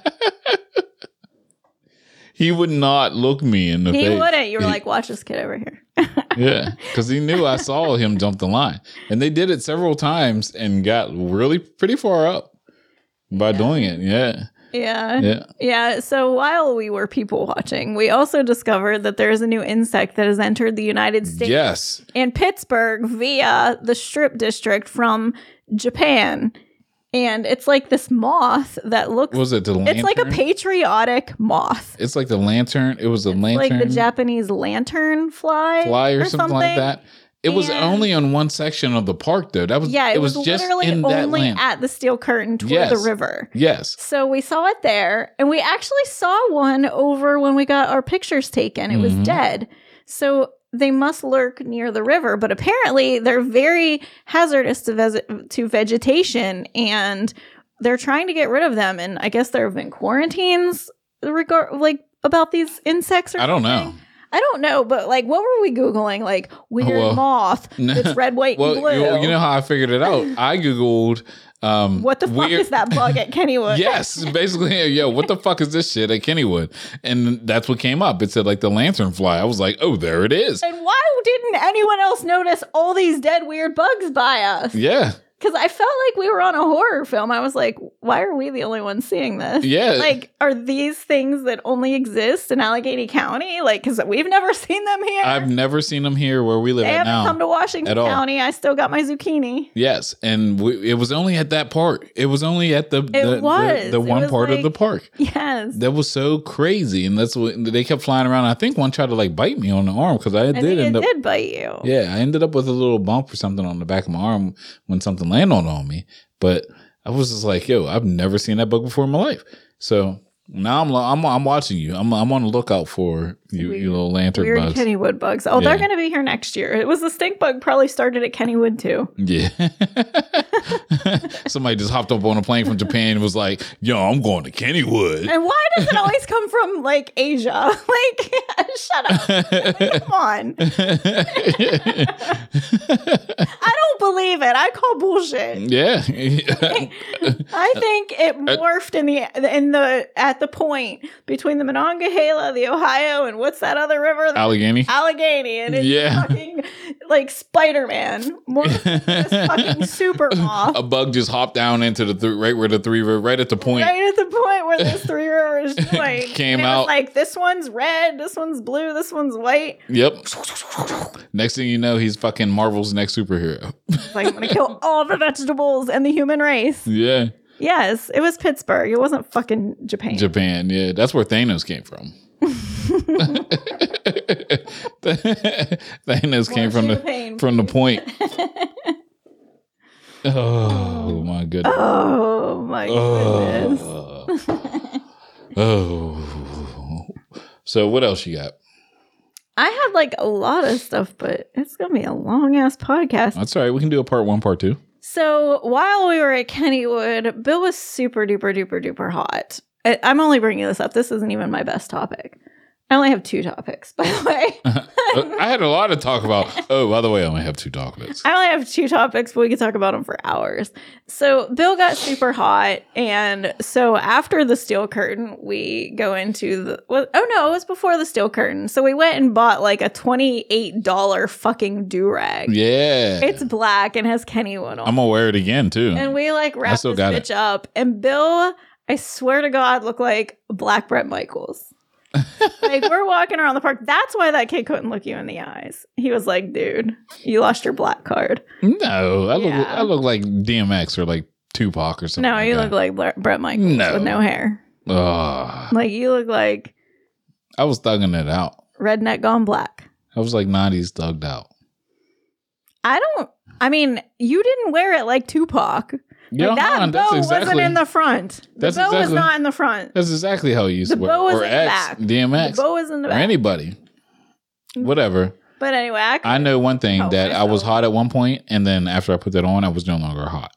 He would not look me in the he face. wouldn't. You were He- like, watch this kid over here. yeah, because he knew I saw him jump the line, and they did it several times and got really pretty far up by doing it. Yeah, yeah. yeah. Yeah, so while we were people watching, we also discovered that there is a new insect that has entered the United States Yes, and Pittsburgh via the Strip District from Japan. And it's like this moth that looks was it the lantern? it's like a patriotic moth. It's like the lantern. It was the It's lantern like the Japanese lantern fly, fly or, something, like that. It was only on one section of the park though. That was Yeah, it, it, was, was, just literally in that only land. at the steel curtain toward Yes. the river. yes, So we saw it there, and we actually saw one over when we got our pictures taken. It was Mhm. dead. So they must lurk near the river, but apparently they're very hazardous to, ves- to vegetation, and they're trying to get rid of them. And I guess there have been quarantines regard like about these insects. Or I don't know. I don't know, but like, what were we googling? Like weird Well, moth that's red, white, Well, and blue. you know how I figured it out. I googled um, what the fuck is that bug at Kennywood? yes, basically, yo, what the fuck is this shit at Kennywood? And that's what came up. It said like the lantern fly. I was like, oh, there it is. And why didn't anyone else notice all these dead weird bugs by us? Yeah, Because I felt like we were on a horror film. I was like, why are we the only ones seeing this? yeah. Like, are these things that only exist in Allegheny County? Like, because we've never seen them here. I've never seen them here where we live they haven't now. come to Washington at all. County. I still got my zucchini. yes, and we, it was only at that park. It was only at the the, the- was. the, one part of the park. Yes. That was so crazy, and that's what they kept flying around. I think one tried to like bite me on the arm because I I did end it up. did bite you. Yeah, I ended up with a little bump or something on the back of my arm when something landed on on me. But I was just like, yo, I've never seen that bug before in my life. So now I'm I'm I'm watching you. I'm I'm on the lookout for you, Weird- you little lantern Weird bugs. Kennywood bugs. Oh, they're going to be here next year. It was the stink bug probably started at Kennywood too. Yeah. somebody just hopped up on a plane from Japan and was like, "Yo, I'm going to Kennywood." And why does it always come from like Asia? Like, shut up. Like, come on. I don't believe it. I call bullshit. yeah, I think it uh, morphed in the in the at the point between the Monongahela, the Ohio, and what's that other river? Allegheny. Allegheny, and it's Yeah. fucking like Spider Man, morphed into this fucking super moth. A bug just hopped down into the th- right where the three were right at the point. Right at the point where this three rivers join, Came out. like this one's red, this one's blue, this one's white. Yep. Next thing you know, he's fucking Marvel's next superhero. Like I'm gonna kill all the vegetables and the human race. yeah, Yes, it was Pittsburgh. It wasn't fucking Japan. Japan. Yeah, that's where Thanos came from. Thanos came from the from the point. Oh my goodness. oh my oh. goodness. Oh. oh. So what else you got? I had like a lot of stuff, but it's gonna be a long ass podcast. That's all right. We can do a part one, part two. So while we were at Kennywood, Bill was super duper duper duper hot. I- I'm only bringing this up. This isn't even my best topic. I only have two topics, by the way. I had a lot to talk about. Oh, by the way, I only have two topics. I only have two topics, but we could talk about them for hours. So Bill got super hot, and so after the steel curtain, we go into the. Well, oh no, it was before the steel curtain. So we went and bought like a twenty eight dollar fucking do rag. Yeah. It's black and has Kennywood on. I'm gonna wear it again too. and we like wrapped still this got bitch up, and Bill, I swear to God, looked like Black Bret Michaels. Like we're walking around the park. That's why that kid couldn't look you in the eyes. He was like, "Dude, you lost your black card." no, I look Yeah. I look like DMX or like Tupac or something. No, like you that. look like Bre- Bret Michaels No. with no hair. Ugh. Like you look like I was thugging it out. redneck gone black. I was like 90s thugged out. I don't. I mean, you didn't wear it like Tupac. Yeah, like that bow that's wasn't in the front. The That's bow was not in the front. that's exactly how you used The to bow was or in the back. DMX, The bow was in the or back. anybody. Whatever. But anyway, I, I know one thing Oh, that I was hot at one point, and then after I put that on, I was no longer hot.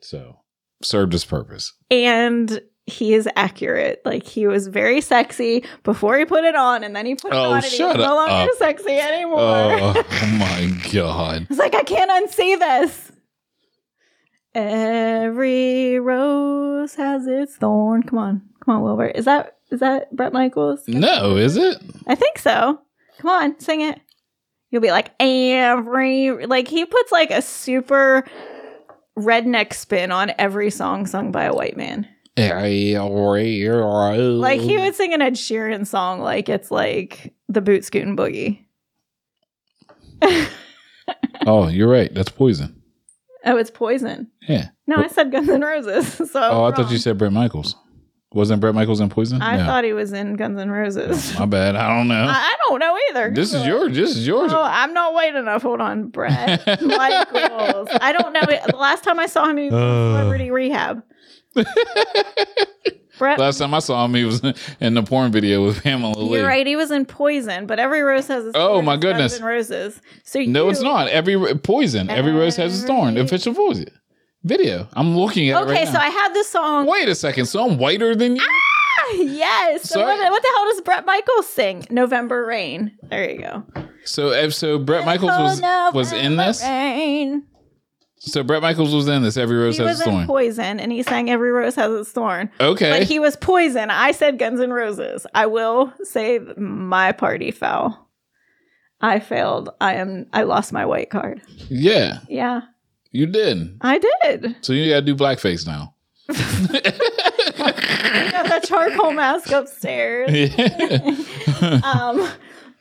So served its purpose. and he is accurate. Like he was very sexy before he put it on, and then he put it Oh, on, and he shut was no up. longer sexy anymore. Oh my god! It's like I can't unsee this. Every rose has its thorn. Come on, come on, Wilbur. Is that is that Bret Michaels? No, is it? I think so. Come on, sing it. You'll be like every like he puts like a super redneck spin on every song sung by a white man. Like Like he would sing an Ed Sheeran song like it's like the boot scootin' boogie. Oh, you're right. That's poison. Oh, it's poison. Yeah. No, I said Guns N' Roses. So Oh, I thought you said Bret Michaels. Wasn't Bret Michaels in Poison? I No. thought he was in Guns N' Roses. My bad. I don't know. I, I don't know either. this is yours. This is yours. Oh, I'm not white enough. Hold on, Bret Michaels. I don't know. The last time I saw him, he was in Uh. Celebrity Rehab. Bret, Last time I saw him, he was in the porn video with Pamela Lee. you're right. He was in Poison, but every rose has its Oh, my goodness. Roses. So No, you- it's not. Every poison. Every rose has its thorn. Official poison video. I'm looking at it Okay, right so now. I had this song. Wait a second. So I'm whiter than you? Ah, yes. So what, what the hell does Bret Michaels sing? November Rain. There you go. So so Bret Michaels was Oh, was in this. Rain. So Bret Michaels was in this. Every rose He has was its in thorn. Poison, and he sang "Every Rose Has Its Thorn." Okay. But he was Poison. I said Guns and Roses. I will say my party fell. I failed. I am. I lost my white card. yeah, Yeah, you did. I did. So you got to do blackface now. I got that charcoal mask upstairs. Um,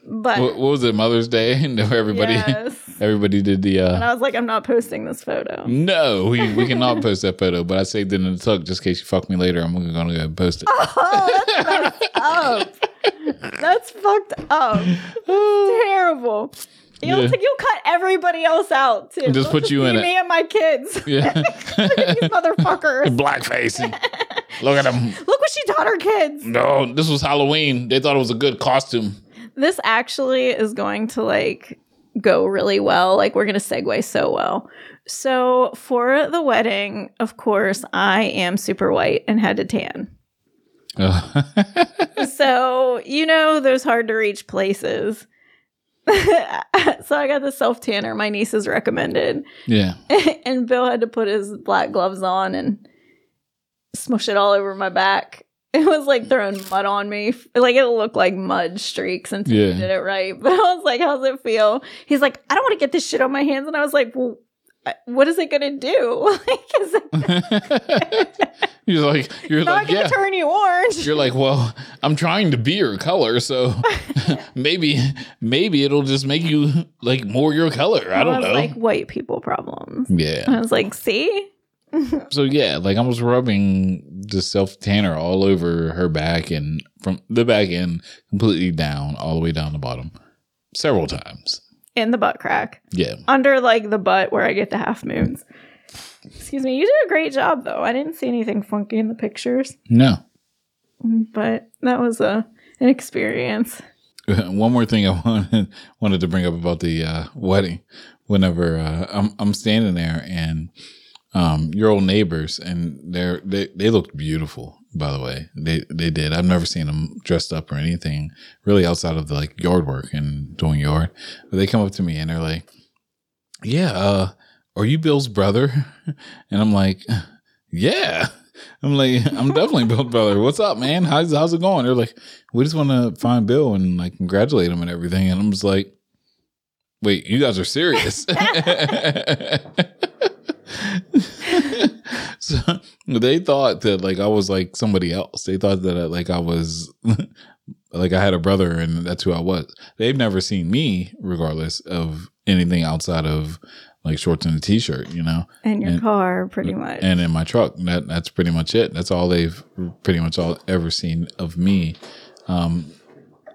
but what, what was it? Mother's Day, and everybody, yes. everybody did the. And uh I was like, I'm not posting this photo. No, we, we cannot post that photo, but I saved it in the tuck just in case you fuck me later. I'm gonna go and post it. Oh, that's messed up. That's fucked up. Terrible. You'll, Yeah. you'll cut everybody else out too. Just put you be in it. Me and my kids. Yeah, look at These motherfuckers. blackface. Look at them. Look what she taught her kids. No, this was Halloween. They thought it was a good costume. This actually is going to like go really well. Like we're going to segue so well. So for the wedding, of course, I am super white and had to tan. so, you know, those hard to reach places. so I got the self tanner my nieces recommended. yeah. and Bill had to put his black gloves on and smush it all over my back. It was like throwing mud on me. Like it looked like mud streaks until Yeah. he did it right. But I was like, how's it feel? He's like, I don't want to get this shit on my hands. And I was like, well, what is it going to do? like, is it you're like you're not like going to yeah. turn you orange? You're like, well, I'm trying to be your color, so maybe maybe it'll just make you like more your color. I don't know. like, white people problems. yeah. I was like, see? So yeah, like I was rubbing the self tanner all over her back and from the back end completely down, all the way down the bottom, several times. In the butt crack. Yeah. under like the butt where I get the half moons. Excuse me. You did a great job though. I didn't see anything funky in the pictures, No. but that was a an experience. One more thing I wanted wanted to bring up about the uh, wedding. Whenever uh, I'm I'm standing there and um, your old neighbors and they're they they looked beautiful. By the way, they they did. I've never seen them dressed up or anything really outside of the like yard work and doing yard. But they come up to me and they're like, "Yeah, uh, are you Bill's brother?" And I'm like, "Yeah." I'm like, I'm definitely Bill's brother. What's up, man? How's how's it going? They're like, we just want to find Bill and like congratulate him and everything. And I'm just like, wait, you guys are serious? so they thought that like I was like somebody else. They thought that like I was like I had a brother and that's who I was. They've never seen me, regardless of anything outside of like shorts and a t-shirt, you know And your And- car, pretty much. and in my truck. That that's pretty much it. That's all they've pretty much all ever seen of me, um,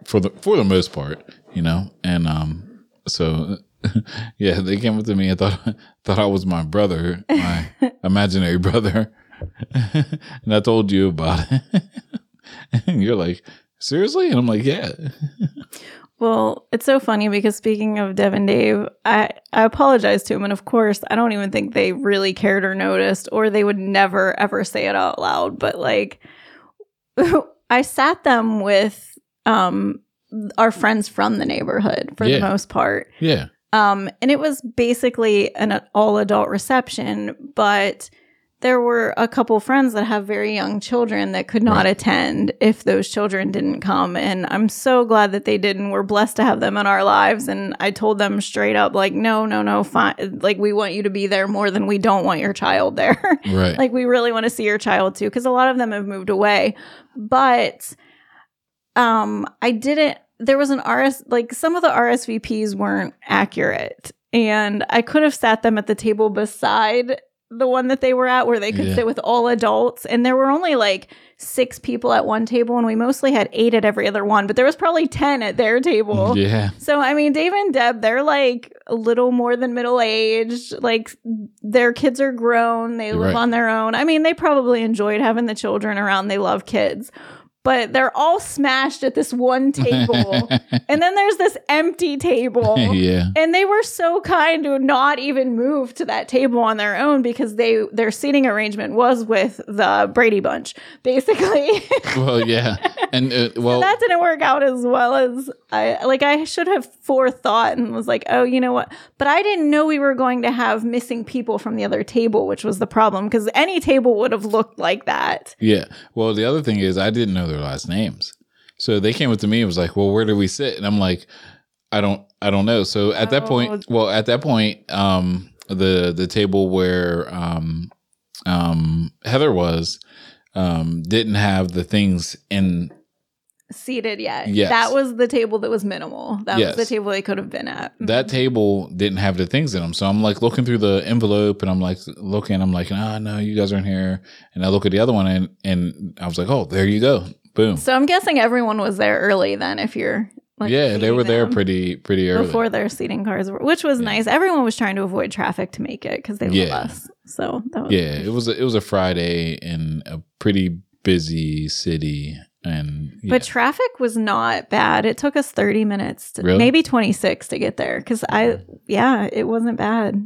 for the for the most part, you know. And um, so yeah, they came up to me. I thought thought I was my brother, my imaginary brother, and I told you about it. and you're like, seriously? And I'm like, yeah. Well, it's so funny because speaking of Deb and Dave, I, I apologize to him. And of course, I don't even think they really cared or noticed, or they would never ever say it out loud. But like, I sat them with um, our friends from the neighborhood for Yeah. the most part. Yeah. Um, and it was basically an all adult reception, but there were a couple friends that have very young children that could not Right. attend if those children didn't come. And I'm so glad that they didn't. We're blessed to have them in our lives. And I told them straight up, like, no, no, no, fine. Like, we want you to be there more than we don't want your child there. Right. like we really want to see your child too because a lot of them have moved away but um i didn't there was an rs like some of the rsvps weren't accurate and i could have sat them at the table beside the one that they were at where they could Yeah. sit with all adults and there were only like six people at one table and we mostly had eight at every other one but there was probably 10 at their table mm, yeah. so I mean, Dave and Deb, they're like a little more than middle aged. Like their kids are grown. They live Right. on their own. I mean, they probably enjoyed having the children around. They love kids. But they're all smashed at this one table. and then there's this empty table. yeah. And they were so kind to not even move to that table on their own because they their seating arrangement was with the Brady Bunch, basically. Well, yeah. And uh, well, that didn't work out as well as I like I should have forethought and was like, oh, you know what? But I didn't know we were going to have missing people from the other table, which was the problem because any table would have looked like that. Yeah. Well, the other thing is, I didn't know their last names, so they came up to me and was like, "Well, where do we sit?" And I'm like, "I don't, I don't know." So at that Oh. point, well, at that point, um, the the table where um, um, Heather was, um, didn't have the things in. Seated yet. Yes. That was the table that was minimal. That Yes. was the table they could have been at. That table didn't have the things in them, so I'm like looking through the envelope, and I'm like looking. I'm like, "Ah, no, you guys aren't here." And I look at the other one, and and I was like, "Oh, there you go, boom." So I'm guessing everyone was there early then if you're like yeah, they were there pretty pretty early. before their seating cars were, which was Yeah. nice. Everyone was trying to avoid traffic to make it because they Yeah. love us. So that was Yeah, it was a, it was a Friday in a pretty busy city, and yeah. But traffic was not bad. It took us 30 minutes, to, Really? maybe 26 to get there. Cause I, yeah, it wasn't bad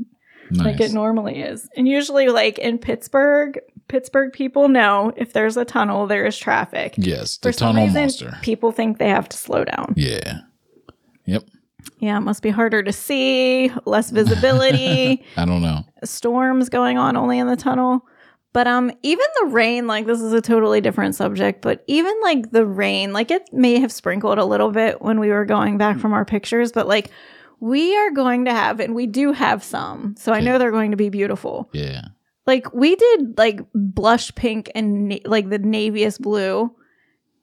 like it normally is. And usually, like in Pittsburgh, Pittsburgh people know if there's a tunnel, there is traffic. yes, the For tunnel reason, monster. people think they have to slow down. Yeah. Yep. Yeah, it must be harder to see, less visibility, I don't know. storms going on only in the tunnel. But um even the rain, like this is a totally different subject, but even like the rain, like it may have sprinkled a little bit when we were going back from our pictures, but like we are going to have and we do have some. So I know they're going to be beautiful. Yeah. Like we did like blush pink and na- like the naviest blue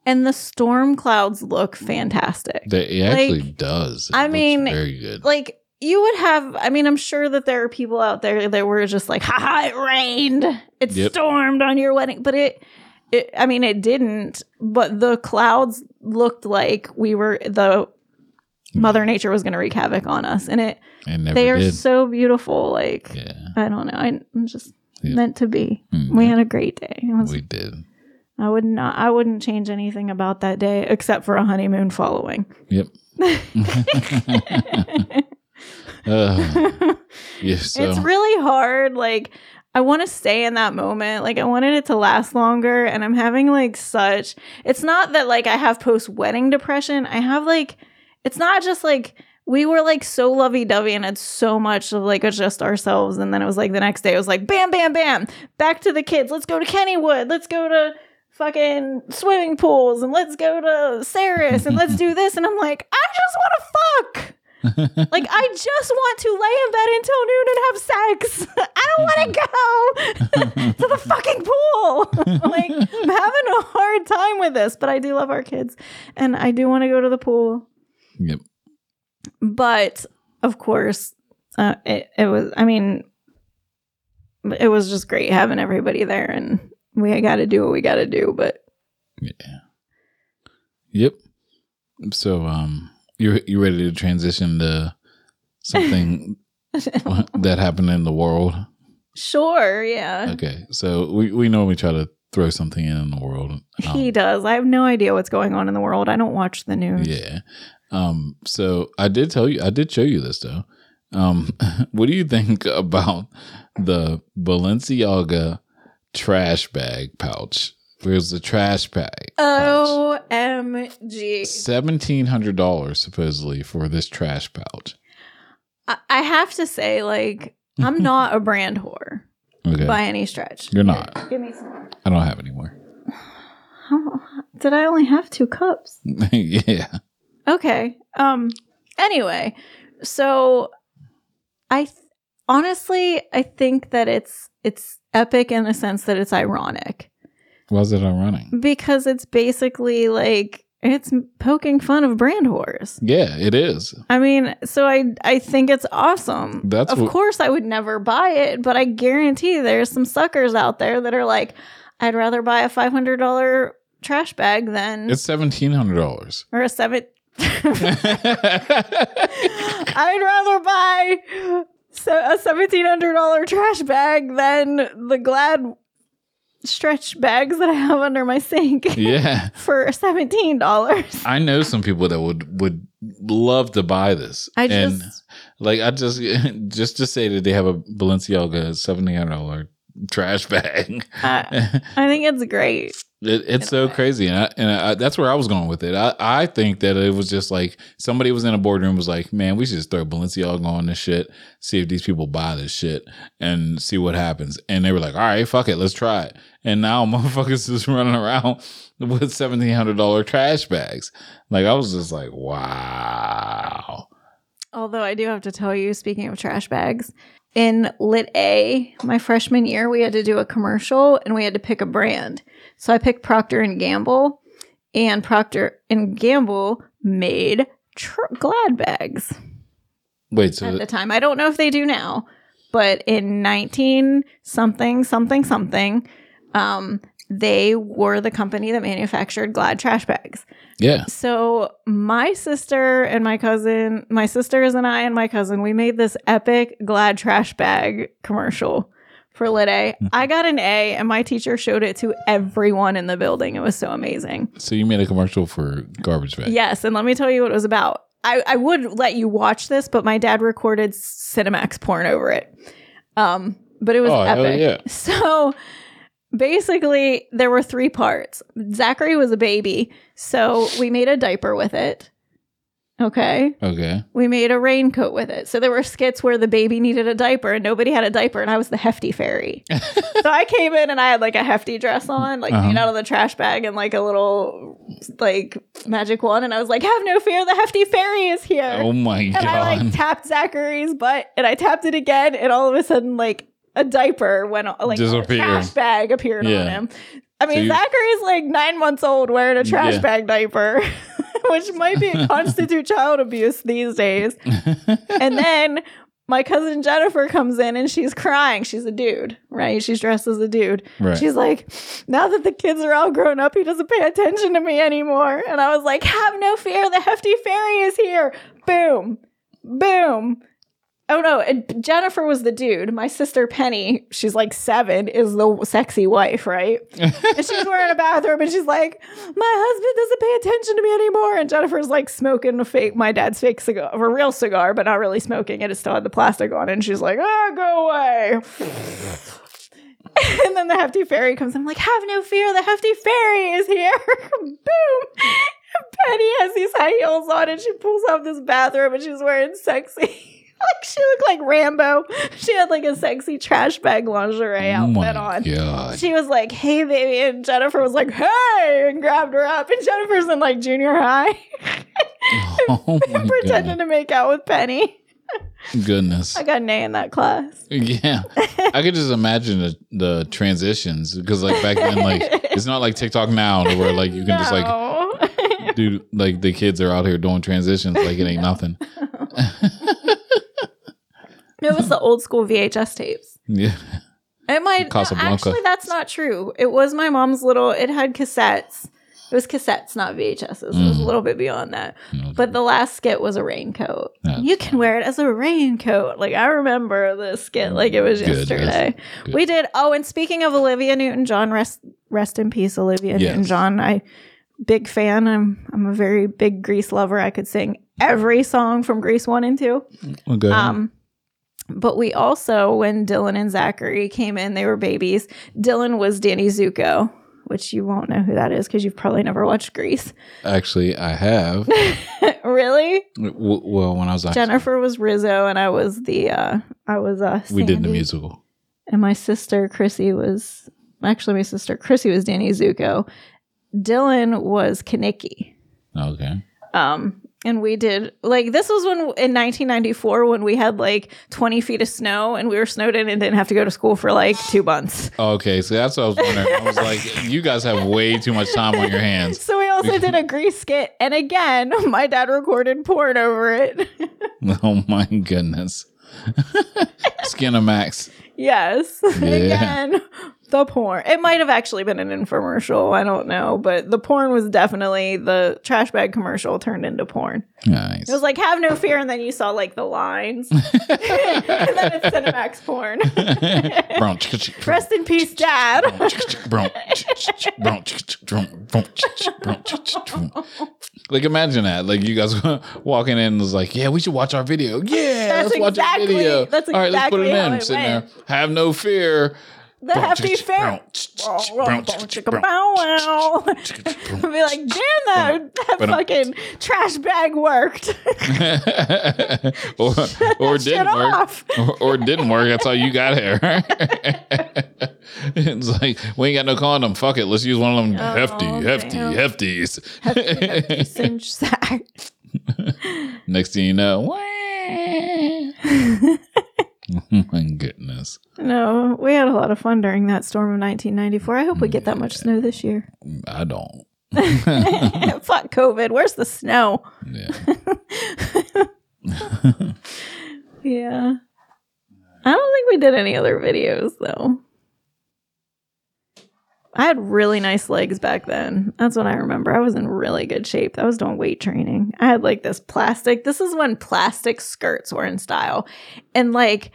and the storm clouds look fantastic. That it actually Like, does. It I mean, very good. like you would have i mean i'm sure that there are people out there that were just like haha it rained it Yep. stormed on your wedding but it, it i mean it didn't but the clouds looked like we were the mother nature was going to wreak havoc on us and it never they are did. so beautiful like yeah. i don't know I, i'm just Meant to be Mhm. we had a great day was, we did. i would not i wouldn't change anything about that day except for a honeymoon following Yep. Uh, yeah. So it's really hard. Like, I want to stay in that moment. Like, I wanted it to last longer. And I'm having like such, it's not that like I have post wedding depression. I have like, it's not just like, we were like so lovey dovey and had so much of like just ourselves. And then it was like the next day, it was like, bam, bam, bam, back to the kids. Let's go to Kennywood. Let's go to fucking swimming pools and let's go to Sarris and let's do this. And I'm like, I just want to fuck. Like I just want to lay in bed until noon and have sex. I don't want to go to the fucking pool. like I'm having a hard time with this, but I do love our kids and I do want to go to the pool. yep. But of course, uh, it, it was. I mean, it was just great having everybody there, and we got to do what we got to do. But Yeah. Yep. So um you you ready to transition to something that happened in the world? sure, yeah. Okay. So we we normally try to throw something in in the world. Um, He does. I have no idea what's going on in the world. I don't watch the news. Yeah. Um, so I did tell you, I did show you this though. Um, what do you think about the Balenciaga trash bag pouch? There's the trash bag. Oh. OMG. Seventeen hundred dollars supposedly for this trash pouch. I, I have to say, like, I'm not a brand whore Okay. by any stretch. You're not. Give me some more. I don't have any more. How, did I only have two cups? yeah. Okay. Um anyway, so I th- honestly I think that it's it's epic in the sense that it's ironic Was it ironic? because it's basically like it's poking fun of brand whores. Yeah, it is. I mean, so I I think it's awesome. That's of what- course I would never buy it, but I guarantee there's some suckers out there that are like, I'd rather buy a five hundred dollar trash bag than It's seventeen hundred dollars. or a seven. I'd rather buy so- a seventeen hundred dollar trash bag than the Glad stretch bags that I have under my sink yeah. for seventeen dollars. I know some people that would would love to buy this. I and just like I just just to say that they have a Balenciaga seventy hundred dollar trash bag. I think it's great. It, it's so crazy, and, I, and I, that's where I was going with it. I, I think that it was just like somebody was in a boardroom was like, "Man, we should just throw Balenciaga on this shit, see if these people buy this shit, and see what happens." And they were like, "All right, fuck it, let's try it." And now motherfuckers is running around with seventeen hundred dollar trash bags. Like I was just like, "Wow." Although I do have to tell you, speaking of trash bags, in Lit A, my freshman year, we had to do a commercial and we had to pick a brand. So I picked Procter and Gamble, and Procter and Gamble made tr- Glad bags Wait, so at the time. I don't know if they do now, but in 19 something something something, um, they were the company that manufactured Glad trash bags. yeah, So my sister and my cousin, my sisters and I and my cousin, we made this epic Glad trash bag commercial for lit A. Mm-hmm. Got an A, and my teacher showed it to everyone in the building. It was so amazing. So you made a commercial for garbage bag. Yes, and let me tell you what it was about. I, I would let you watch this, but my dad recorded Cinemax porn over it. Um, but it was Oh, epic. yeah. So basically, there were three parts. Zachary was a baby, so we made a diaper with it. Okay. Okay. We made a raincoat with it. So there were skits where the baby needed a diaper and nobody had a diaper, and I was the hefty fairy. so I came in and I had like a hefty dress on, like Uh-huh. made out of the trash bag and like a little like magic wand, and I was like, "Have no fear, the hefty fairy is here." Oh my God. and I like tapped Zachary's butt, and I tapped it again, and all of a sudden, like a diaper went on, like a trash bag appeared Yeah. on him. I mean, So Zachary's like nine months old wearing a trash Yeah. bag diaper, which might be constitute child abuse these days. and then my cousin Jennifer comes in and she's crying. She's a dude, right? She's dressed as a dude. Right. She's like, now that the kids are all grown up, he doesn't pay attention to me anymore. And I was like, have no fear. The hefty fairy is here. Boom. Boom. Oh no, and Jennifer was the dude. My sister Penny, she's like seven, is the sexy wife, right? and she's wearing a bathrobe and she's like, My husband doesn't pay attention to me anymore. And Jennifer's like smoking a fake, my dad's fake cigar, a real cigar, but not really smoking it. It still had the plastic on it. And she's like, Oh, go away. and then the hefty fairy comes. I'm like, Have no fear. The hefty fairy is here. Boom. Penny has these high heels on and she pulls off this bathrobe and she's wearing sexy. like she looked like Rambo. She had like a sexy trash bag lingerie oh outfit on. god. She was like, "Hey, baby," and Jennifer was like, "Hey," and grabbed her up. And Jennifer's in like junior high, Oh my pretending god. to make out with Penny. Goodness. I got an A in that class. Yeah. I could just imagine the, the transitions because like back then like it's not like TikTok now where like you can just like No. do like the kids are out here doing transitions like it ain't nothing. It was the old school VHS tapes. Yeah. It might Casablanca. actually that's not true. It was my mom's little. It had cassettes. It was cassettes, not VHSs. It was a Mm. little bit beyond that. But the last skit was a raincoat. That's you can wear it as a raincoat. Like I remember the skit like it was Good, yesterday. Good. We did. Oh, and speaking of Olivia Newton John, rest rest in peace, Olivia Yes. Newton John. I big fan. I'm I'm a very big Grease lover. I could sing every song from Grease one and two. Okay. Um, but we also, when Dylan and Zachary came in, they were babies. Dylan was Danny Zuko, which you won't know who that is because you've probably never watched Grease. Actually, I have. really? W- well, when I was actually, Jennifer was Rizzo, and I was the uh, I was uh, we did the musical. and my sister Chrissy was actually my sister Chrissy was Danny Zuko. Dylan was Kenickie. Okay. Um, and we did like this was when in 1994 when we had like 20 feet of snow and we were snowed in and didn't have to go to school for like two months. Okay, so that's what I was wondering. I was like, you guys have way too much time on your hands. So we also did a grease skit, and again, my dad recorded porn over it. Oh my goodness. Skinamax. yes, Yeah. again, the porn. It might have actually been an infomercial. I don't know, but the porn was definitely the trash bag commercial turned into porn. Nice. It was like "Have no fear," and then you saw like the lines, and then it's Cinemax porn. Brown, chicka, chicka, Rest in peace, Dad. Like imagine that. Like you guys walking in and was like, yeah, we should watch our video. Yeah, That's let's watch our video. that's exactly All right, let's put it exactly in. it Sitting went. there. Have no fear. The hefty fair. brown, chicka, chicka, brown, chicka, chicka, brown, Bow wow. chicka, chicka, brown. I'd be like, damn that, that fucking trash bag worked. or or didn't work, or, or didn't work. That's how you got here. it's like we ain't got no condom. Fuck it, let's use one of them oh, hefty, hefty, damn. hefties. hefty, hefty Cinch Sak. Next thing you know, oh my goodness, No, we had a lot of fun during that storm of 1994. I hope we get that much snow this year. I don't. Fuck COVID. Where's the snow? Yeah, Yeah. I don't think we did any other videos though. I had really nice legs back then. That's what I remember. I was in really good shape. I was doing weight training. I had like this plastic. This is when plastic skirts were in style. And like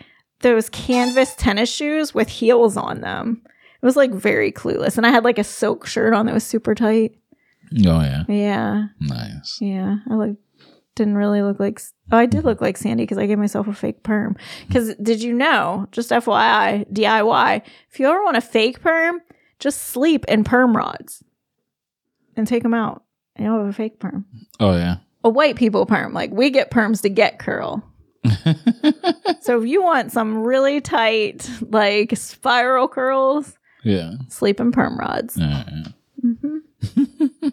those canvas tennis shoes with heels on them. It was like very clueless. And I had like a silk shirt on that was super tight. Oh yeah, Yeah. nice. Yeah. I like didn't really look like oh, I did look like Sandy because I gave myself a fake perm. Because did you know, just FYI, DIY, if you ever want a fake perm, just sleep in perm rods and take them out. And you'll have a fake perm. Oh yeah. A white people perm. Like we get perms to get curl. so if you want some really tight, like spiral curls, Yeah. sleep in perm rods. Yeah, yeah. hmm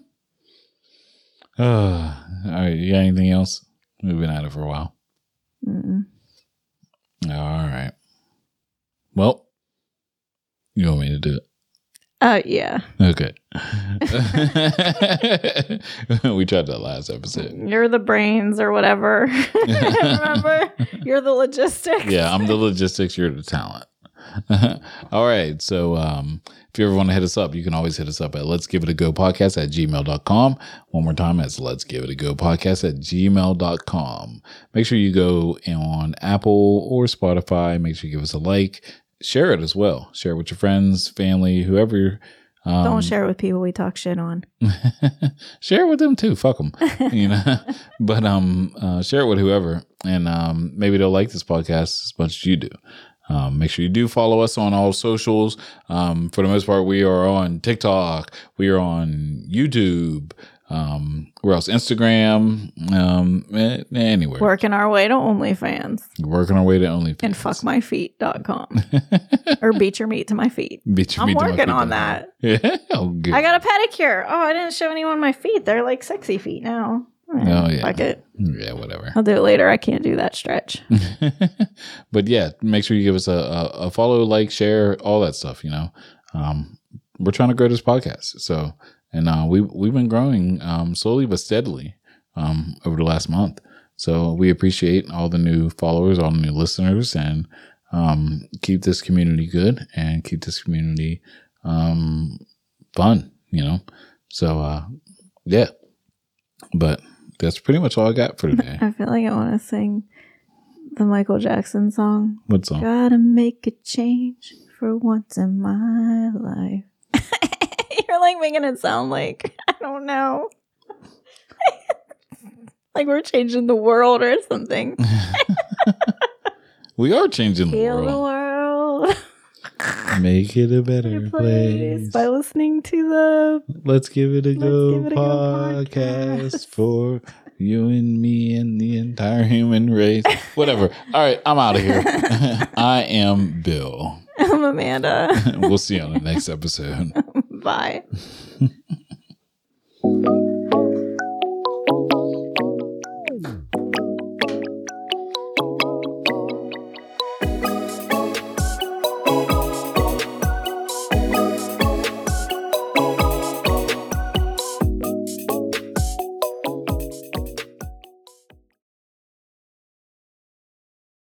Uh, all right. You got anything else? We've been at it for a while. Mm-mm. All right. Well, you want me to do it? Uh, yeah. Okay. we tried that last episode. You're the brains or whatever. Remember? You're the logistics. Yeah, I'm the logistics, you're the talent. All right. So um, if you ever want to hit us up, you can always hit us up at let's give it a go podcast at gmail.com. One more time, it's let's give it a go podcast at gmail.com. Make sure you go on Apple or Spotify. Make sure you give us a like. Share it as well. Share it with your friends, family, whoever. Um, Don't share it with people we talk shit on. share it with them too. Fuck them, you know. but um, uh, share it with whoever, and um, maybe they'll like this podcast as much as you do. Um, make sure you do follow us on all socials. Um, for the most part, we are on TikTok. We are on YouTube. Um, where else? Instagram. Um, eh, anywhere. Working our way to OnlyFans Working our way to OnlyFans. and fuckmyfeet.com or beat your meat to my feet. Beat your I'm meat working on that. Yeah. Oh, good. I got a pedicure. Oh, I didn't show anyone my feet. They're like sexy feet now. Oh, yeah. Fuck it. yeah. Whatever. I'll do it later. I can't do that stretch. but yeah, make sure you give us a, a, a follow, like, share, all that stuff. You know, um, we're trying to grow this podcast. So, and uh, we we've been growing um, slowly but steadily um, over the last month. So we appreciate all the new followers, all the new listeners, and um, keep this community good and keep this community um, fun. You know, so uh, yeah. But that's pretty much all I got for today. I feel like I want to sing the Michael Jackson song. What song? Gotta make a change for once in my life. You're like making it sound like, I don't know. like we're changing the world or something. We are changing the Heal the world. world. Make it a better place. by listening to the Let's give it a go It a Go podcast. for you and me and the entire human race. Whatever. All right, I'm out of here. I am Bill. I'm Amanda. we'll see you on the next episode. Bye.